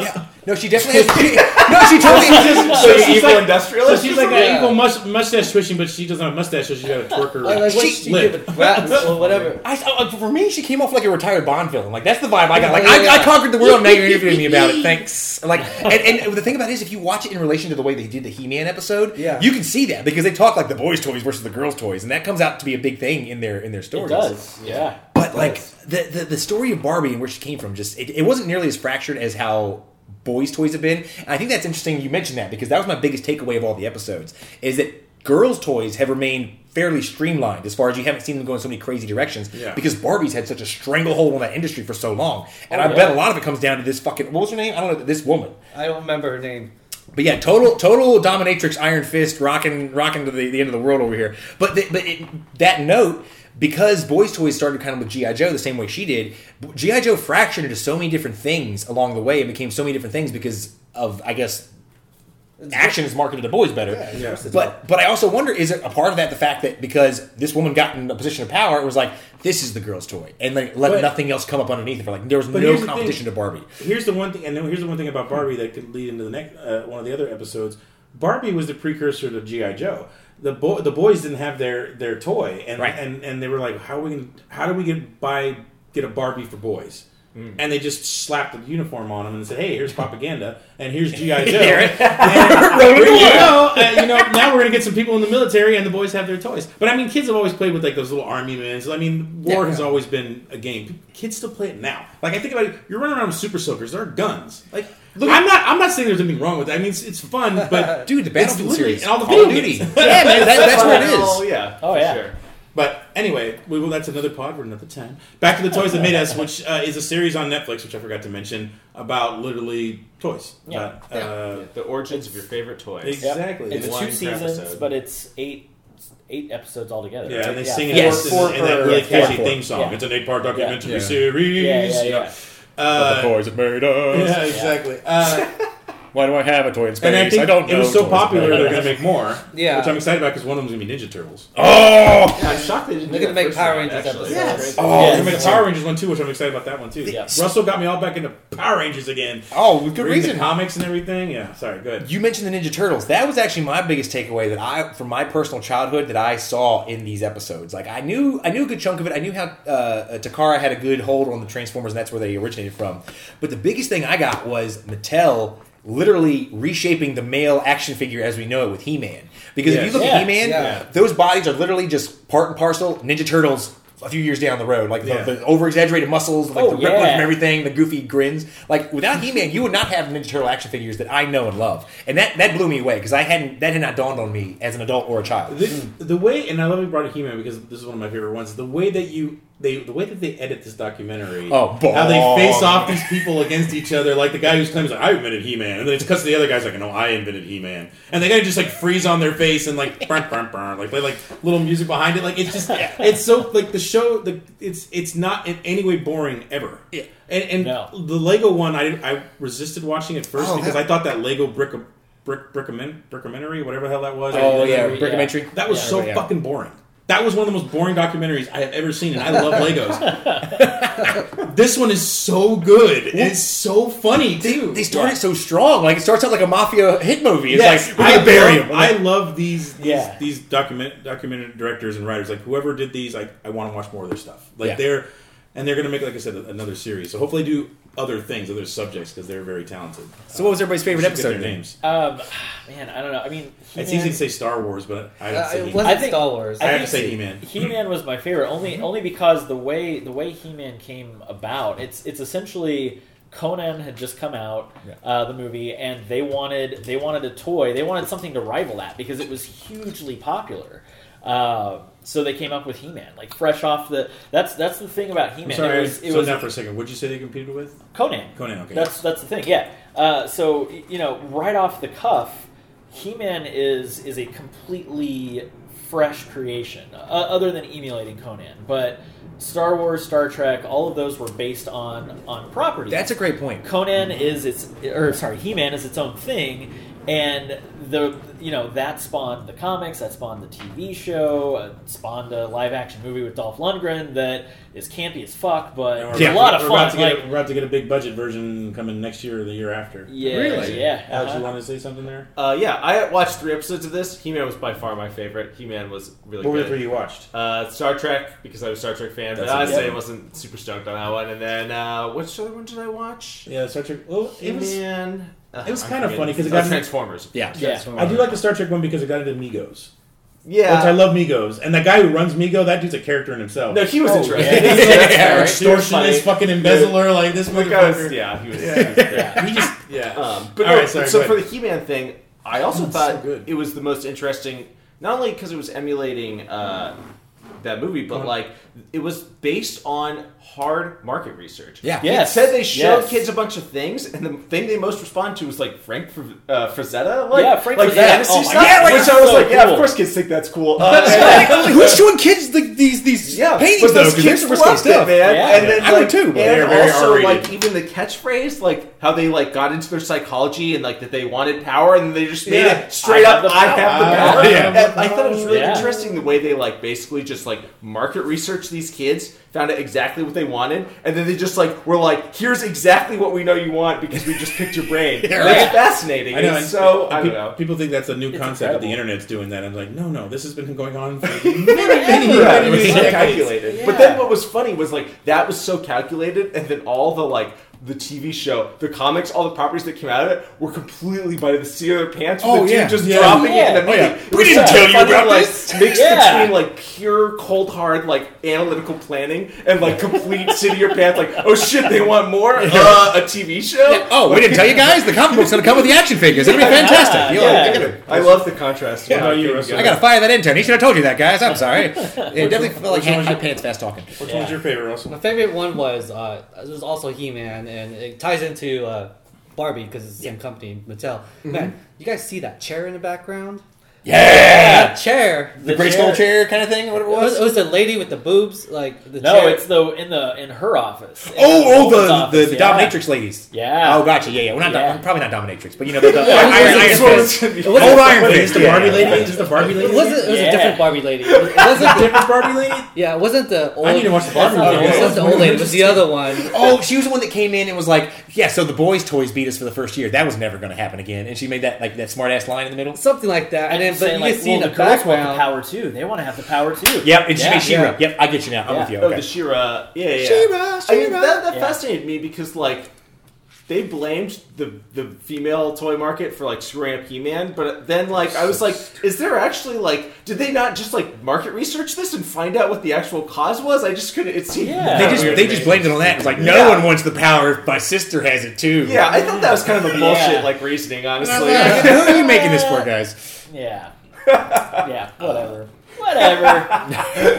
Yeah. No, she definitely. Has, she, no, she totally. So she's evil like- So she's like Yeah. an evil mus- mustache twitching, but she doesn't have a mustache, so she's got a twerker Like, like what she, she lip. did with whatever. I, uh, for me, she came off like a retired Bond villain. Like that's the vibe I got. Like Yeah, I, yeah. I conquered the world. Now you're interviewing me about it. Thanks. Like, and, and the thing about it is, if you watch it in relation to the way they did the He-Man episode, Yeah. you can see that because they talk like the boys' toys versus the girls' toys, and that comes out to be a big thing in their in their It stories. does. Yeah. But like the, the the story of Barbie and where she came from, just it, it wasn't nearly as fractured as how boys' toys have been. And I think that's interesting you mentioned that because that was my biggest takeaway of all the episodes is that girls' toys have remained fairly streamlined as far as you haven't seen them go in so many crazy directions Yeah. because Barbie's had such a stranglehold on that industry for so long. And Oh, I yeah. bet a lot of it comes down to this fucking what was her name? I don't know this woman. I don't remember her name. But yeah, total total dominatrix, Iron Fist, rocking rocking to the, the end of the world over here. But the, but it, that note, because Boys Toys started kind of with GI Joe the same way she did, GI Joe fractured into so many different things along the way. and became so many different things because of I guess action is marketed to boys better. Yeah. But but I also wonder is it a part of that the fact that because this woman got in a position of power, it was like this is the girl's toy, and like let But- nothing else come up underneath it. For like there was no competition to Barbie. Here's the one thing, and then here's the one thing about Barbie that could lead into the next uh, one of the other episodes. Barbie was the precursor to GI Joe. The boy, the boys didn't have their their toy, and Right. and and they were like, how are we gonna, how do we get buy get a Barbie for boys? And they just slapped the uniform on them and said, "Hey, here's propaganda, and here's GI Joe." And, you know, uh, you know, now we're gonna get some people in the military, and the boys have their toys. But I mean, kids have always played with like those little army men. So I mean, war Yeah. has always been a game. Kids still play it now. Like I think about it, you're running around with super soakers. There are guns. Like Look I'm not. I'm not saying there's anything wrong with it. I mean, it's, it's fun, but Dude, the it's Battlefield literally- series, and all the Call of video Duty. yeah, man, that, that's where it is. Oh yeah. Oh, for yeah. Sure. But anyway, we will. That's another pod for another time. Back to the toys that made us, which uh, is a series on Netflix, which I forgot to mention about literally toys. Yeah. About, uh, The origins of your favorite toys. Exactly. It's It's two seasons, episode. but it's eight eight episodes altogether. Yeah, right? and they sing it Yes. in, Four in that per- really yeah, catchy four. theme song. Yeah. It's an eight-part documentary Yeah. series. Yeah, yeah, you know. yeah. Uh, toys have made us. yeah, exactly. Uh, Why do I have a toy in space? And I think don't know. it was so popular they're going to make more. Yeah. which I'm excited about because one of them's going to be Ninja Turtles. Oh, Yeah, I'm shocked they didn't. They're do gonna make Power Rangers actually. episodes. oh, They're going to make a Power Rangers one too, which I'm excited about that one too. Yeah. Russell got me all back into Power Rangers again. oh, with good Reading reason. the comics and everything. Yeah, sorry, good. You mentioned the Ninja Turtles. That was actually my biggest takeaway that I, from my personal childhood, that I saw in these episodes. Like I knew, I knew a good chunk of it. I knew how uh, Takara had a good hold on the Transformers, and that's where they originated from. But the biggest thing I got was Mattel literally reshaping the male action figure as we know it with He-Man. Because if you look Yeah. at He-Man, Yeah. those bodies are literally just part and parcel Ninja Turtles. A few years down the road, like Yeah. the, the over exaggerated muscles, like Oh, the ripples yeah. and everything, the goofy grins. Like without He Man, you would not have Ninja Turtle action figures that I know and love, and that that blew me away because I hadn't that had not dawned on me as an adult or a child. The, the way, and I love you brought up He-Man because this is one of my favorite ones. The way that you, they, the way that they edit this documentary, Oh, how they face off these people against each other. Like the guy who's claims like I invented He-Man, and then it cuts to the other guy's like, no, I invented He-Man, and the guy just like freeze on their face and like burn, burn, burn, like play like little music behind it. Like it's just, it's so like the show, the it's it's not in any way boring ever. Yeah. And, and No. the Lego one, I I resisted watching it first Oh, because that- I thought that Lego brick brick brickamen- brickamentary, whatever the hell that was. Oh I- yeah, Yeah. That was Yeah, so yeah. fucking boring. That was one of the most boring documentaries I have ever seen, and I love Legos. this one is so good. It's so funny too. They started so strong. Like it starts out like a mafia hit movie. It's Yes, like we're I bury love, him. I love these these, Yeah. these document documentary directors and writers. Like whoever did these, I, I want to watch more of their stuff. Like Yeah. they're and they're going to make, like I said, another series. So hopefully do other things, other subjects, because they're very talented. so what was everybody's favorite Should get episode? Their then? names. Um, man, I don't know. I mean, It's He-Man- easy to say Star Wars, but I Uh, have to say it He-Man. wasn't I think- Star Wars. I have to say He-Man. He-Man was my favorite only only because the way the way He-Man came about. It's it's essentially Conan had just come out, uh, the movie, and they wanted they wanted a toy. They wanted something to rival that because it was hugely popular. Uh, so they came up with He-Man, like fresh off the. That's that's the thing about I'm He-Man. sorry, it was, it so was now for a second. What'd you say they competed with? Conan. Conan, okay. That's that's the thing. Yeah. Uh, so you know, right off the cuff, He-Man is is a completely fresh creation, uh, other than emulating Conan. But Star Wars, Star Trek, all of those were based on on property. That's a great point. Conan is its or sorry, He-Man is its own thing, and the you know that spawned the comics, that spawned the TV show, uh, spawned a live action movie with Dolph Lundgren that is campy as fuck, but And it's we're a about lot to- of we're fun. About to get, like, we're about to get a big budget version coming next year or the year after. yeah, Really? yeah. Alex, uh-huh. you want to say something there? Uh, yeah, I watched three episodes of this. He Man was by far my favorite. He Man was really What were good. the three you watched? Uh, Star Trek because I was a Star Trek fan, but That's a honestly, good I wasn't super stoked on that one. And then uh, which other one did I watch? Yeah, Star Trek. Well, it was. Man, uh, it was I'm kinda funny because it Oh, got- Transformers. Yeah. Yeah. I do like the Star Trek one because it got into Mego's, Yeah, which I love Mego's, and the guy who runs Mego, that dude's a character in himself. No, he was Oh, interesting. yeah. Yeah, right. extortionist, fucking embezzler, like this That guy was- motherfucker. yeah, he was. Yeah, he just yeah. Um, but All no, right, sorry, so for the. He-Man thing, I also Oh, it's thought so good. it was the most interesting, not only because it was emulating uh, that movie, but Uh-huh. like it was based on hard market research. Yeah. Yes. It said they showed Yes. kids a bunch of things, and the thing they most respond to was like Frank Fr- uh, Frazetta, like, Yeah, Frank like Frazetta. fantasy Oh my stuff, God, which I was so like, yeah, of course kids think that's cool. Uh, and- Like, who's showing kids the, these these yeah, paintings but though? kids that's risque loved stuff. it, man. Yeah. and then I like, would too, and also R-rated. like even the catchphrase, like how they like got into their psychology and like that they wanted power, and they just made Yeah. it straight I up. have I have the I power. have And I thought it was really Yeah. interesting the way they like basically just like market research these kids, found out exactly what they wanted, and then they just like were like, "Here's exactly what we know you want because we just picked your brain." Yeah, Like, right. It's fascinating. I know. And- so and I don't peop- know. People think that's a new It's concept that the internet's doing that. I'm like, no, no, this has been going on for many, many, Yeah, many, it was so decades. calculated. Yeah. But then what was funny was like that was so calculated, and then all the like the TV show, the comics, all the properties that came out of it were completely by the seat of their pants. Oh, the dude yeah. just Yeah. dropping Yeah. it in a Oh, yeah. We didn't tell you about like, this. Mixed Yeah. between like pure cold hard like analytical planning and like complete seat of your pants. Like oh shit, they want more uh, a TV show. Oh, we didn't tell you guys. The comic book's gonna come with the action figures. It'll be fantastic. You'll- Yeah. you're gonna- I love the contrast. What about you, I gotta fire that intern. He should have told you that, guys. I'm sorry. It definitely felt like which one was your- pants fast talking. Which Yeah. one's your favorite, Russell? My favorite one was uh, it was also He Man, and it ties into uh, Barbie because it's the same company, Mattel. Man, you guys see that chair in the background? Yeah, chair. the great skull chair kind of thing. What it It was, was? it was the lady with the boobs, like the No, chair. it's the in the in her office. Oh, in Oh, oh, woman's the office, the, the yeah. dominatrix ladies. Yeah. Oh, gotcha. Yeah, yeah. Well, not Yeah. dom- probably not dominatrix, but you know the, the Yeah, Iron, Iron Fist. Old Iron Fist. the. Barbie lady? Is the Barbie lady? it wasn't. It was a different Barbie lady. It wasn't. A different Barbie lady? yeah, it wasn't the old. I need to watch the Barbie lady. It wasn't the old lady. It was the other one. Oh, she was the one that came in and was like, "Yeah, so the boys' toys beat us for the first year. That was never going to happen again." And she made that like that smart ass line in the middle. Something like that. And And then, then, but saying, you like, see well, the the girls want the power too. They want to have the power too. Yep, and she Yeah. made She-Ra. Yeah. Yep, I get you now. I'm Yeah. with you. Oh, the She-Ra. Yeah, yeah. yeah. She-Ra, I mean, that, that Yeah. fascinated me because, like, they blamed the the female toy market for like screwing up He-Man, but then like I was like, is there actually like did they not just like market research this and find out what the actual cause was? I just couldn't. It seemed Yeah. They just they just blamed it on that. It's like no Yeah. one wants the power. if My sister has it too. Yeah, I thought that was kind of a bullshit Yeah. like reasoning, honestly. like, Who are you making this for, guys? Yeah. yeah. Whatever. Whatever.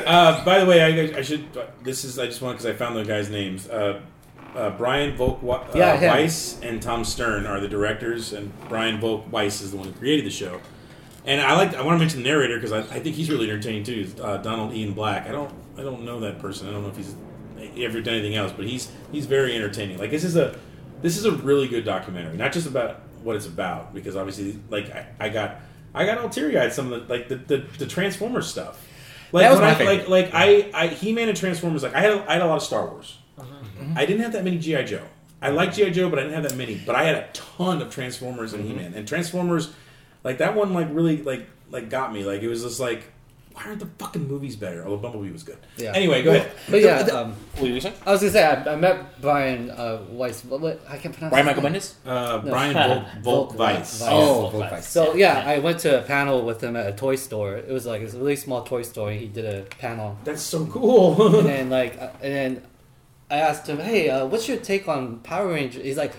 Uh, by the way, I, I should. This is I just want because I found the guys' names. Uh, uh, Brian Volk uh, yeah, Weiss and Tom Stern are the directors, and Brian Volk Weiss is the one who created the show. And I like. I want to mention the narrator because I, I think he's really entertaining too. Uh, Donald Ian Black. I don't. I don't know that person. I don't know if he's ever done anything else, but he's he's very entertaining. Like this is a this is a really good documentary. Not just about what it's about, because obviously, like I, I got I got all teary eyed some of the like the the, the Transformers stuff. Like That was when my I, favorite. like like I, I He Man and Transformers. Like I had a, I had a lot of Star Wars. Mm-hmm. I didn't have that many GI Joe. I mm-hmm. like GI Joe, but I didn't have that many. But I had a ton of Transformers and mm-hmm. He Man and Transformers. Like that one, like really like like got me. Like it was just like, why aren't the fucking movies better? Although Bumblebee was good. Yeah. Anyway, go ahead. But yeah, um, What were you saying? I was gonna say I, I met Brian uh, Weiss. What, what I can't pronounce. Brian his Michael name. Bendis? Uh, No. Brian Volk, Volk Volk Weiss. Weiss. Oh, Volk Volk Weiss. So yeah, I went to a panel with him at a toy store. It was like it's a really small toy store. He did a panel, That's so cool. and then like, uh, and then I asked him, "Hey, uh, what's your take on Power Rangers?" He's like,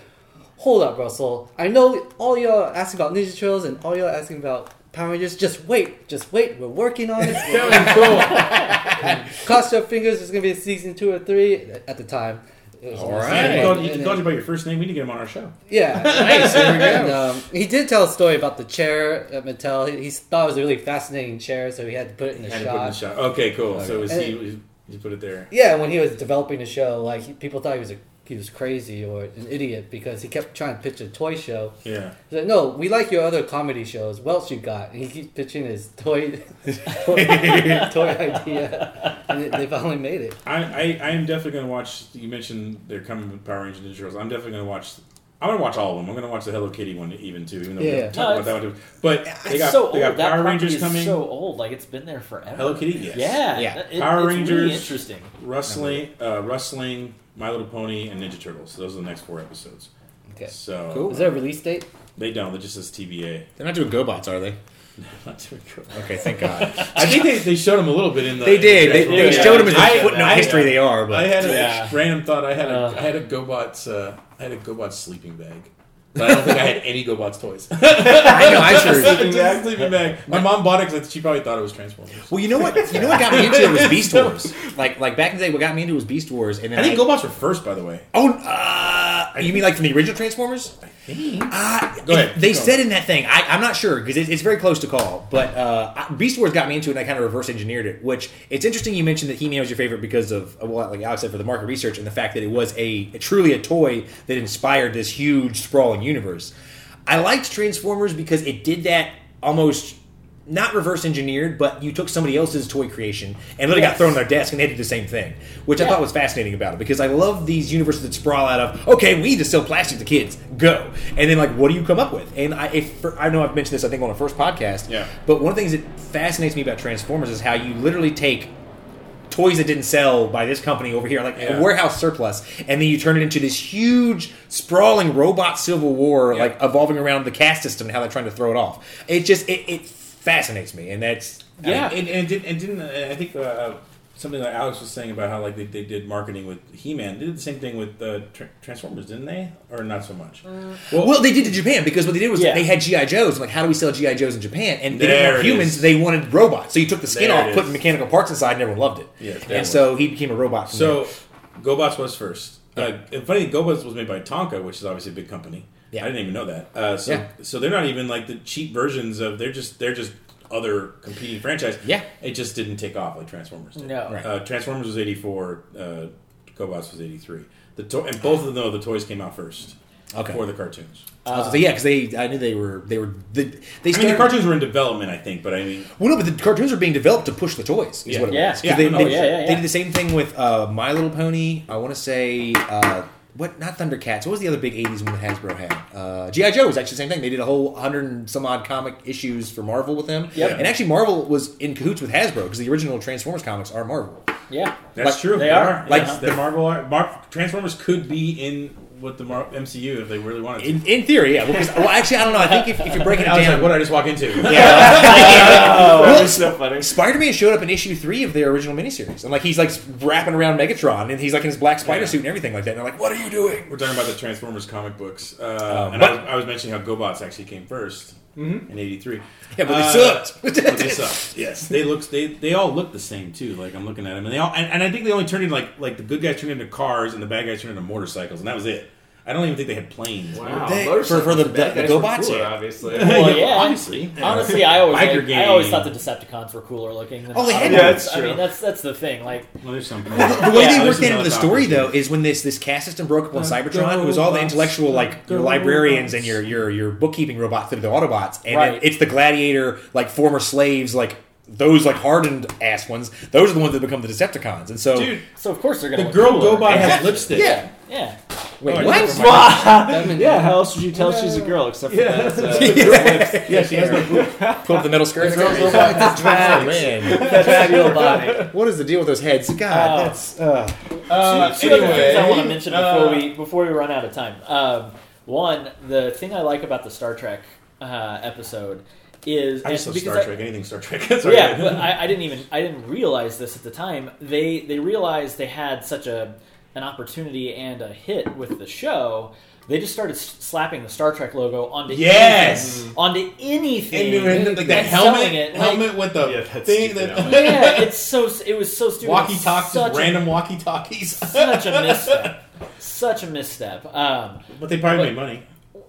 "Hold up, Russell. I know all y'all asking about Ninja Turtles and all y'all asking about Power Rangers. Just wait, just wait. We're working on it. Cross your fingers. There's gonna be a season two or three at the time." All right. was All on the right. He called, one. he And called you by your first name. We need to get him on our show. Yeah, Nice, there we go. And, um, he did tell a story about the chair at Mattel. He, he thought it was a really fascinating chair, so he had to put it in the shot. Had to shot. put in the shot. Okay, cool. So it was And he, it- he, he put it there. Yeah, when he was developing the show, like he, people thought he was a, he was crazy or an idiot because he kept trying to pitch a toy show. Yeah. He's like, "No, we like your other comedy shows. What else you got?" And he keeps pitching his toy toy, toy idea, and they finally made it. I, I, I am definitely going to watch. You mentioned they're coming with Power Rangers Ninja Turtles. I'm definitely going to watch. I'm going to watch all of them. I'm going to watch the Hello Kitty one even too, even though we Yeah. don't talk No, about that one. Too. But they got so they got Power Rangers is coming. so old. Like it's been there forever. Hello Kitty, yes. Yeah. Yeah. It- Power it's really Rangers. interesting. Wrestling, uh, wrestling, My Little Pony, and Ninja Turtles. So Those are the next four episodes. Okay. So Cool. Is there a release date? they don't. It just says TBA. They're not doing GoBots, are they? Not too cool. Okay, thank God. I think they, they showed them a little bit in the. they did. They, they Yeah. showed them as I- a footnote I- history. They are, But I had a Yeah. random thought. I had a Uh. I had a GoBots. Uh, I had a GoBots sleeping bag. But I don't think I had any GoBots toys. I know. I sure. sleeping bag, sleeping bag. My mom bought it because she probably thought it was Transformers. Well, you know what? You know what got me into it was Beast Wars. Like, like back in the day, what got me into it was Beast Wars, and then I think GoBots were first, by the way. Oh, uh, you mean like from the original Transformers? Uh, Go ahead. They Keep said in that thing, I, I'm not sure because it, it's very close to call, but uh, Beast Wars got me into it and I kind of reverse engineered it. Which it's interesting you mentioned that He Man was your favorite because of, well, like Alex said, for the market research and the fact that it was a, truly a toy that inspired this huge sprawling universe. I liked Transformers because it did that almost not reverse engineered, but you took somebody else's toy creation and literally got thrown on their desk and they did the same thing, which I thought was fascinating about it because I love these universes that sprawl out of okay, we need to sell plastic to kids, go, and then like what do you come up with? And I, if for, I know I've mentioned this I think on the first podcast, Yeah. But one of the things that fascinates me about Transformers is how you literally take toys that didn't sell by this company over here, like Yeah. a warehouse surplus, and then you turn it into this huge, sprawling robot civil war, Yeah. like evolving around the caste system and how they're trying to throw it off. It just it, it fascinates me, and that's Yeah, and, and, did, and didn't uh, I think uh, something that Alex was saying about how like they, they did marketing with He-Man. They did the same thing with uh, tra- Transformers, didn't they? Or not so much. well, Well, they did to Japan because what they did was Yeah. they had GI Joes. Like, how do we sell GI Joes in Japan? And they didn't want it humans; is. they wanted robots. So you took the skin There off, put mechanical parts inside, and everyone loved it. Yeah, and so he became a robot. From there. so GoBots was first. Uh, and funny, GoBots was made by Tonka, which is obviously a big company. Yeah. I didn't even know that. Uh, so Yeah. so they're not even like the cheap versions of. They're just they're just other competing franchise. Yeah. it just didn't take off like Transformers did. No. Right. Uh, Transformers was eighty four. Uh, GoBots was eighty three. The to- and both of them, though, the toys came out first Okay. before the cartoons. Uh, so yeah, because they, I knew they were, they were, they, they I mean, the cartoons were in development, I think, but I mean, well, no, but the cartoons were being developed to push the toys. Is Yeah. what it Yeah. was. 'Cause Yeah. They, Oh, they, yeah, yeah, they did the same thing with uh, My Little Pony. I want to say uh, what? Not Thundercats. What was the other big '80s one that Hasbro had? Uh, GI Joe was actually the same thing. They did a whole hundred and some odd comic issues for Marvel with them. Yep. And actually, Marvel was in cahoots with Hasbro because the original Transformers comics are Marvel. Yeah. that's Like, true. they are. Like, Like the Marvel, are, Mar- Transformers could be in with the Mar- MCU if they really wanted to. In, in theory, yeah. Well, 'cause- well, actually, I don't know. I think if, if you're breaking it I was down, like, what did I just walk into? Oh, so funny. Spider-Man showed up in issue three of their original miniseries, and like he's like wrapping around Megatron, and he's like in his black spider Yeah. suit and everything like that. And they're like, "What are you doing?" We're talking about the Transformers comic books, uh, and but- I was, I was mentioning how GoBots actually came 1st in '83. Yeah, but they Uh, sucked. but they sucked. Yes, they look they they all look the same too. Like I'm looking at them, and they all and, and I think they only turned into like like the good guys turned into cars and the bad guys turned into motorcycles, and that was it. I don't even think they had planes. Wow. They- Motorcycles, for- for the- bad the guys GoBots, cooler, obviously. Well, yeah. obviously. Honestly, I always like, I always thought the Decepticons were cooler looking. Than Oh, they had Yeah, that's I mean, that's that's the thing. Like, Well, there's something. The way Yeah, they there's worked some that into the story, though, is when this this caste system broke up on Uh, Cybertron. It was all the intellectual, like your librarians and your your your bookkeeping robots that are the Autobots, and Right. then it's the gladiator, like former slaves, like those like hardened ass ones. Those are the ones that become the Decepticons. And so, Dude, so of course they're gonna the look girl cooler. GoBot has lipstick. yeah. Yeah. Wait, Oh, what? never mind. Them and- yeah, how else would you tell she's a girl except for Yeah. that? Uh, Yeah, she has no boob. Pull up the metal skirt. Girls oh Robots. man, that's real body. what is the deal with those heads? God, Oh. that's. Uh, Uh, Two other things I want to anyway, mention uh, before we before we run out of time. Um, one, the thing I like about the Star Trek uh, episode is I just love because Star I- Trek. Anything Star Trek. Sorry. yeah, but I, I didn't even I didn't realize this at the time. They they realized they had such a an opportunity and a hit with the show. They just started slapping the Star Trek logo onto Yes! anything, onto anything, and, and, like that helmet, selling it. Like, helmet with the Yeah, that's thing, that yeah, it's so it was so stupid. walkie talkies random walkie talkies. such a misstep. Such a misstep. Um, but they probably But- made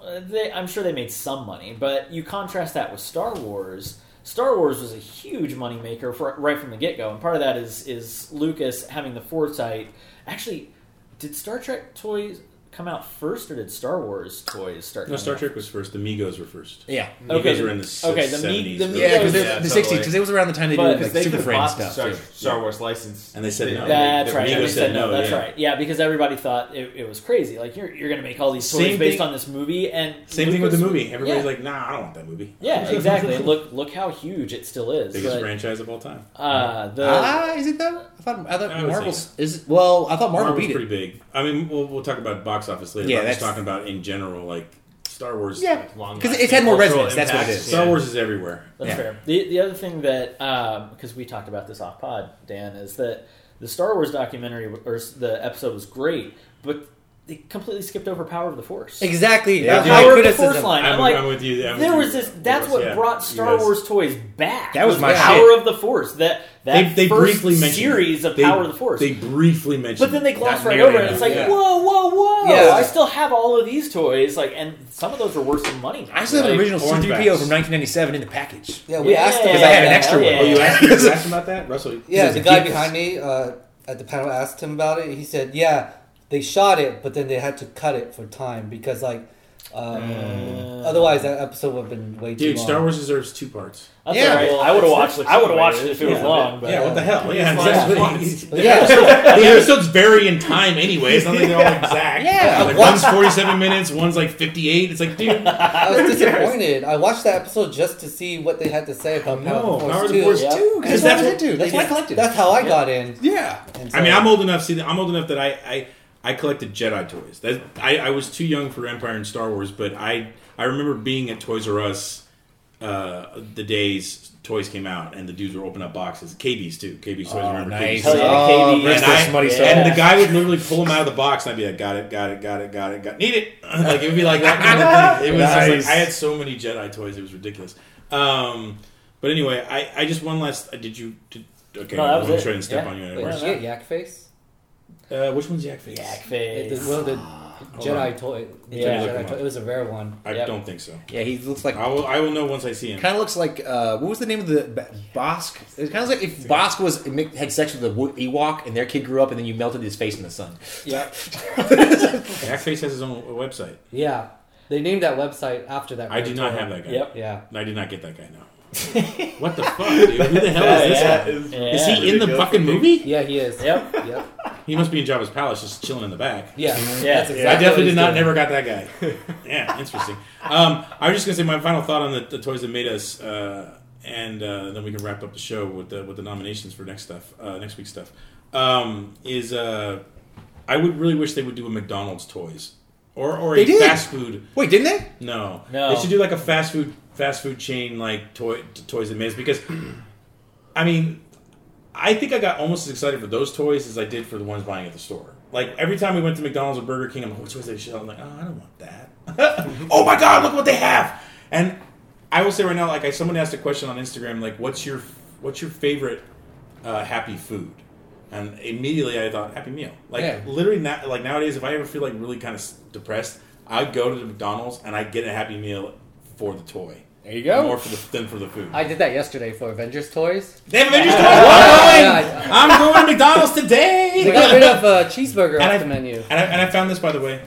money. they, I'm sure they made some money, but you contrast that with Star Wars. Star Wars was a huge moneymaker for right from the get go, and part of that is is Lucas having the foresight. Actually, did Star Trek toys come out first, or did Star Wars toys start? No, Star out? Trek was first. The Mego's were first. yeah. Okay, Mego's were the- in the okay, the Mi- 70s. the early Yeah, because Yeah, the totally. '60s, because it was around the time they But- did Because like they Super Friends the stuff. Star, too. Star Wars license. And they said no. That's The right. Mego's They said said no. no, That's yeah. right. Yeah, because everybody thought it, it was crazy. Like you're you're going to make all these toys Same based thing- on this movie, and Same thing with the movie. Everybody's Yeah. like, nah, I don't want that movie. Yeah, exactly. Look look how huge it still is. Biggest But, franchise of all time. uh, the Ah, is it though? I thought I thought I would Marvel's is well. I thought Marvel Marvel's beat it. pretty big. I mean, we'll, we'll talk about box office later. Yeah, but I'm just that's- talking about in general, like Star Wars. Yeah, Long because lasting it's had more cultural resonance. That's what it impact. is. Star Yeah. Wars is everywhere. That's Yeah. fair. The the other thing that um, because we talked about this off pod, Dan, is that the Star Wars documentary or s- the episode was great, but they completely skipped over Power of the Force. Exactly. Yeah. That's The my Power of the. Force line. I'm, I'm, like, I'm with you. I'm there with was you. this. That's what Yeah. brought Star guys- Wars toys back. That was my Power shit. of the Force. That that They, they first briefly series of they, Power of the Force. They briefly mentioned, but then they glossed right over it. It's like, enough. whoa, whoa, whoa! Yeah. I still have all of these toys. Like, and some of those are worth some money. I still have an original orange C-3PO from 1997 in the package. Yeah, we Yeah, asked him Because about I had an extra yeah, one. yeah. Oh, you asked, you about that, Russell? Yeah, the guy behind me uh, at the panel asked him about it. He said, "Yeah, they shot it, but then they had to cut it for time because like um, otherwise that episode would have been way too long. Dude, long." Star Wars deserves two parts. That's Yeah, all right. well, I would have watched. Netflix I would have watched it if it was yeah. long. But yeah, what the hell? Yeah, Yeah. exactly. But yeah, so- the episodes vary in time anyway. It's not like they're all exact. Yeah. like one's forty-seven minutes, one's like fifty-eight. It's like, dude, I was disappointed. I watched that episode just to see what they had to say about Power no, of Power of the Force two. Because that's what I do. That's why I collected. That's how I got in. yeah. And I mean, I'm old enough. See, I'm old enough that I I, I collected Jedi toys. That I, I was too young for Empire and Star Wars, but I I remember being at Toys R Us uh, the days toys came out, and the dudes were opening up boxes. KB's too. KB's toys. Oh, remember nice. KB's? Hell yeah, Oh, KB. And I- smutty yeah. And the guy would literally pull them out of the box, and I'd be like, "Got it, got it, got it, got it, got it. need it." Like it would be like that kind of thing. It was just Nice. like I had so many Jedi toys, it was ridiculous. Um, but anyway, I, I just one last. uh, Did you? Did, okay, No, I'm won't try and step Yeah. on you Wait, anymore. did Yak Face? Uh, which one's Yak Face? Yak The, face. well, the, Jedi toy. Yeah. Jedi Look him toy. up. It was a rare one. I Yep. don't think so. Yeah, he looks like I will. I will know once I see him. kind of looks like uh, what was the name of the Ba- Bossk? It kind of like if Bossk was had sex with a Wo- Ewok and their kid grew up and then you melted his face in the sun. Yeah. Yak Face has his own website. Yeah. They named that website after that. I do not toy. have that guy. Yep. Yeah. I did not get that guy. No. what the fuck, dude? Who the hell is this Yeah, guy? is- Yeah. Is he in the fucking movie? Yeah, he is. Yep. Yep. He must be in Jabba's palace, just chilling in the back. Yeah. Yeah. That's Yeah, I definitely did not. doing. Never got that guy. yeah, interesting. Um, I was just gonna say my final thought on the, the toys that made us, uh, and uh, then we can wrap up the show with the with the nominations for next stuff, uh, next week's stuff. Um, is uh, I would really wish they would do a McDonald's toys or or They a did. fast food. Wait, didn't they? No, No. They should do like a fast food fast food chain like toy toys that made us because, I mean, I think I got almost as excited for those toys as I did for the ones buying at the store. Like every time we went to McDonald's or Burger King, I'm like, "Which toys they show?" I'm like, "Oh, I don't want that." oh my god, look what they have! And I will say right now, like, I someone asked a question on Instagram, like, "What's your what's your favorite uh, happy food?" And immediately I thought Happy Meal. Like Yeah. literally, now, like nowadays, if I ever feel like really kind of depressed, I go to the McDonald's and I get a Happy Meal for the toy. There you go. More for the than for the food. I did that yesterday for Avengers toys. they have Avengers toys. Yeah, I'm going. I'm going to McDonald's today. They got rid of uh, cheeseburger And off I- the menu. And I, and I found this, by the way.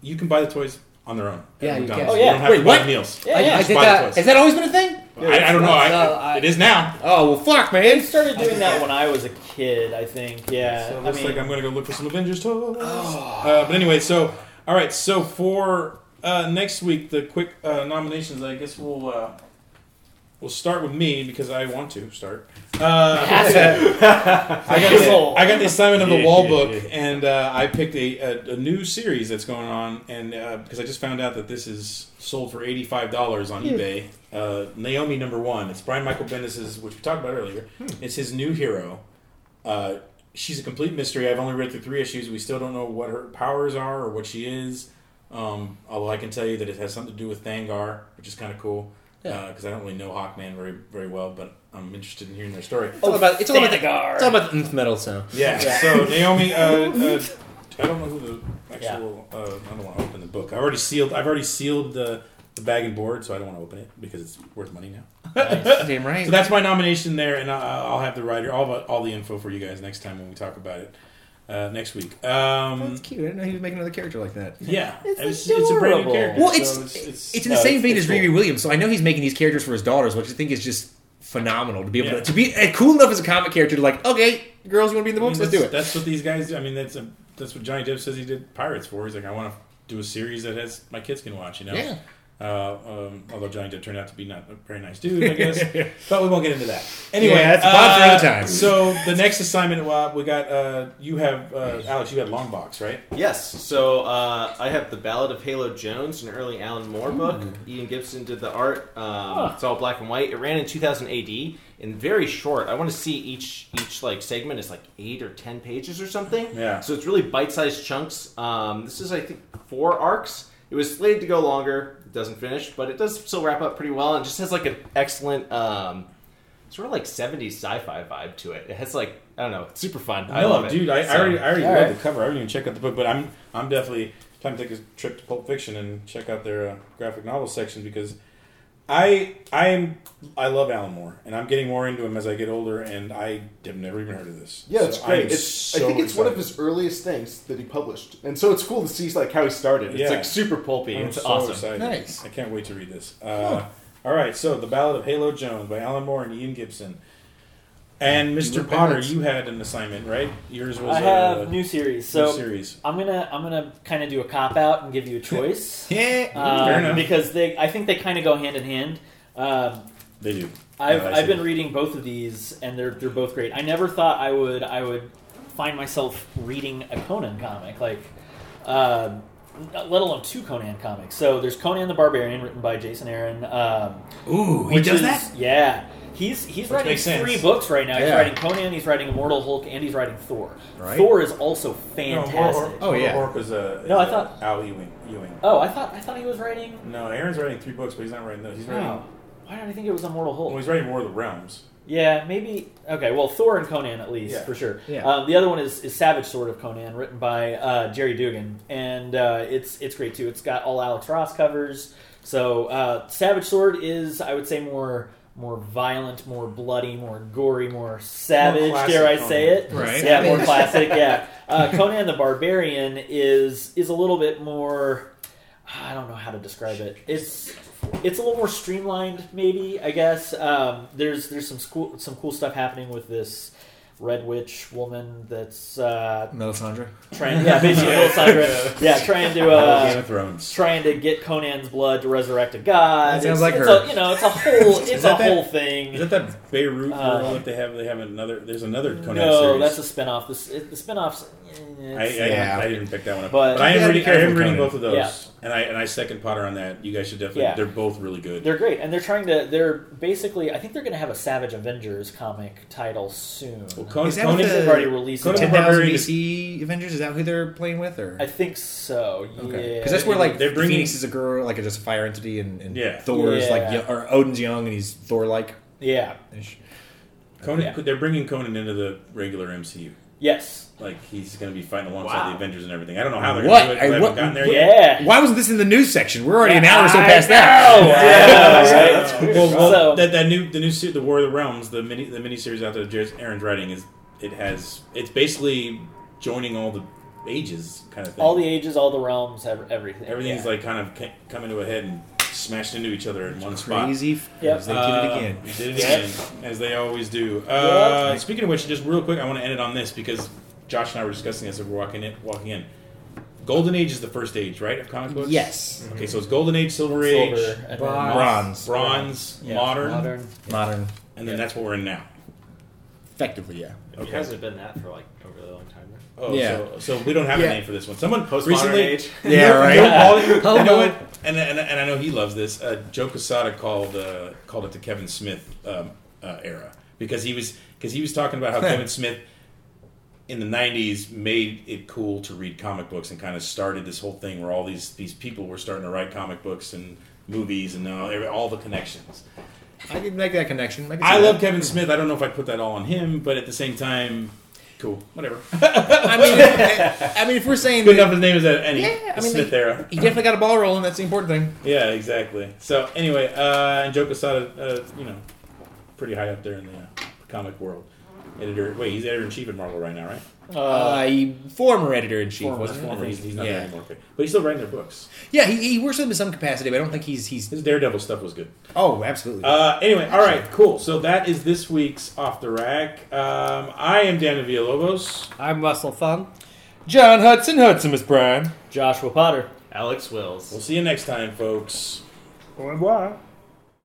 You can buy the toys on their own. Yeah, you McDonald's. can. Oh, yeah. You don't have Wait, to buy what? meals. Yeah, I, yeah. I did that. Has that always been a thing? I, I don't know. I, No, I- it is now. Oh well, fuck, I man. started doing that when I was a kid. I think. Yeah. So it I looks mean, like I'm going to go look for some Avengers toys. Uh, but anyway, so all right. So for uh, next week, the quick uh, nominations. I guess we'll uh, we'll start with me because I want to start. Uh, I got the, I got the assignment of the wall book, and uh, I picked a, a, a new series that's going on, and uh, because I just found out that this is sold for eighty five dollars on eBay. Uh, Naomi number one. It's Brian Michael Bendis's, which we talked about earlier. It's his new hero. Uh, she's a complete mystery. I've only read through three issues. We still don't know what her powers are or what she is. Um, although I can tell you that it has something to do with Thanagar, which is kind of cool. Because I don't really know Hawkman very very well, but I'm interested in hearing their story. It's all about it's all about the, Thanagar. it's all about the nth metal. So Yeah. Yeah. So Naomi, uh, uh, I don't know who the actual. Uh, I don't want to open the book. I already sealed. I've already sealed the, the bag and board, so I don't want to open it because it's worth money now. nice. damn right. So that's my nomination there, and I- I'll have the writer all about all the info for you guys next time when we talk about it uh, next week. Um, that's cute. I didn't know he was making another character like that. yeah, It's it's, a brand new adorable. character. Well, so it's it's, it's, in no, the same vein it's as Riri cool. Williams, so I know he's making these characters for his daughters, which I think is just phenomenal to be able Yeah. to, to be uh, cool enough as a comic character to like, okay, girls, you want to be in the I mean, books? Let's that's, do it. That's what these guys. do. I mean, that's a, that's what Johnny Depp says he did Pirates for. He's like, I want to do a series that has my kids can watch. You know. Yeah. Uh, um, although Johnny did turn out to be not a very nice dude, I guess. but we won't get into that. Anyway, Yeah, that's a pod for uh, time. So the next assignment, uh, we got uh, you have uh, Alex. You had Longbox, right? Yes. So uh, I have the Ballad of Halo Jones, an early Alan Moore book. Ian Gibson did the art. Um, It's all black and white. It ran in 2000 AD and very short. I want to see each each like segment is like eight or ten pages or something. Yeah. So it's really bite-sized chunks. Um, this is I think four arcs. It was slated to go longer. It doesn't finish, but it does still wrap up pretty well. And just has like an excellent. Um, sort of like 70s sci-fi vibe to it. It has like I don't know, it's super fun. I no, love it. dude. I, I already, I already love right. the cover. I haven't even checked out the book, but I'm, I'm definitely time to take a trip to Pulp Fiction and check out their uh, graphic novel section because I, I am, I love Alan Moore, and I'm getting more into him as I get older, and I have never even heard of this. Yeah, it's So great. I'm It's, so I think it's one of his earliest things that he published, and so it's cool to see like how he started. It's Yeah. like super pulpy. I'm It's so awesome. excited. Nice. I can't wait to read this. Uh, All right, so the Ballad of Halo Jones by Alan Moore and Ian Gibson. And Mr. Potter, you had an assignment, right? Yours was I have a new series. new So series. I'm gonna I'm gonna kind of do a cop out and give you a choice. Yeah. Fair um, enough. because they I think they kind of go hand in hand. Um, They do. I've, I I've been reading both of these, and they're they're both great. I never thought I would I would find myself reading a Conan comic, like uh, let alone two Conan comics. So there's Conan the Barbarian, written by Jason Aaron. Um, Ooh, he does is, that? Yeah, he's he's Which writing makes sense. three books right now. He's Yeah. writing Conan, he's writing Immortal Hulk, and he's writing Thor. Right. Thor is also No, fantastic. Hor- Hor- Oh, yeah. Hork was uh, No, I is, thought- uh, Al Ewing. Ewing. Oh, I thought I thought he was writing. No, Aaron's writing three books, but he's not writing those. He's writing. Oh, why did I think it was Immortal Hulk? Well, he's writing War of the Realms. Yeah, maybe. Okay, well, Thor and Conan at least Yeah. for sure. Yeah. Um, the other one is, is Savage Sword of Conan, written by uh, Gerry Duggan, and uh, it's it's great too. It's got all Alex Ross covers. So uh, Savage Sword is, I would say, more more violent, more bloody, more gory, more savage. classic dare I Conan. say it? Right. Yeah, more classic. Yeah. Uh, Conan the Barbarian is is a little bit more. I don't know how to describe it. It's it's a little more streamlined, maybe. I guess um, there's there's some cool some cool stuff happening with this red witch woman that's uh, Melisandre. trying, yeah, basically Melisandre, yeah, trying to Game uh, of Thrones. trying to get Conan's blood to resurrect a god. That sounds It's- like it's her. A, you know, it's a whole it's a that that- whole thing. Is that that Beirut girl Uh, that they have? They have another. There's another Conan no, series. that's a spin-off. This it, the spin-offs. I, I, Yeah. I didn't pick that one up, But- but, I You am gotta be reading. I am reading Conan. both of those, Yeah. and I and I second Potter on that. You guys should definitely. Yeah. They're both really good. They're great, and they're trying to. They're basically. I think they're going to have a Savage Avengers comic title soon. well, Conan, Is that Conan, what the- already released Conan the Ten thousand Barbarian BC Avengers. Is that who they're playing with, or I think so. Okay, Yeah, because that's where like They're bringing- Phoenix is a girl, like a just a fire entity, and, and Yeah. Thor's like Yeah. yo- or Odin's young and he's Thor like. yeah. Conan. Yeah. They're bringing Conan into the regular MCU. Yes. Like he's going to be fighting alongside Wow. the Avengers and everything. I don't know how they're What? going to do it. 'cause I- I, haven't what- gotten there what- yet. Why wasn't this in the news section? We're already an Yeah, hour or so past that. Yeah, right? Well, well, So- that, that new the new se- the War of the Realms, the mini the mini series out there, Jared Aaron's writing is it has it's basically joining all the ages kind of thing. All the ages, all the realms, ev- everything. everything's Yeah. like kind of coming to a head and smashed into each other in one spot. Crazy. Yep. They did it Uh, again. they did it again, as they always do. Uh, Yep. Speaking of which, just real quick, I want to end it on this because Josh and I were discussing this as we're walking in. Walking in, Golden Age is the first age, right, of comic books. Yes. Okay, so it's Golden Age, Silver, Silver, Age, and Bronze. Bronze. Bronze, Yeah, Modern, Modern. Modern. and then that's what we're in now. Effectively, yeah. It hasn't been that for like a really long time. Now. Oh, Yeah. so, so we don't have Yeah. a name for this one. Someone Postmodern recently, age. Yeah, right. You know, all- you know Homo. what? And, and, and I know he loves this. Uh, Joe Quesada called uh, called it the Kevin Smith um, uh, era because he was because he was talking about how Kevin Smith in the '90s made it cool to read comic books and kind of started this whole thing where all these these people were starting to write comic books and movies and all, all the connections. I can make that connection. I, can see I that. love Kevin Smith. I don't know if I put that all on him, but at the same time, cool, whatever. I mean, if, I mean, if we're saying Good that- enough his name is at any Yeah, I mean, Smith they- era. he definitely got a ball rolling. That's the important thing. Yeah, exactly. So anyway, uh, and Joe Quesada, uh, you know, pretty high up there in the uh, comic world. Editor. Wait, he's editor in chief at Marvel right now, right? Uh, he, former editor in chief, Former, wasn't? Former, he's, he's not yeah. anymore. Okay. But he's still writing their books. Yeah, he, he works with them in some capacity, but I don't think he's he's. His Daredevil stuff was good. Oh, absolutely. Uh, anyway, all right, cool. So that is this week's off the rack. Um, I am Dan Villalobos. I'm Russell Fung. John Hudson, Hudson is Prime. Joshua Potter. Alex Wills. We'll see you next time, folks. Au revoir.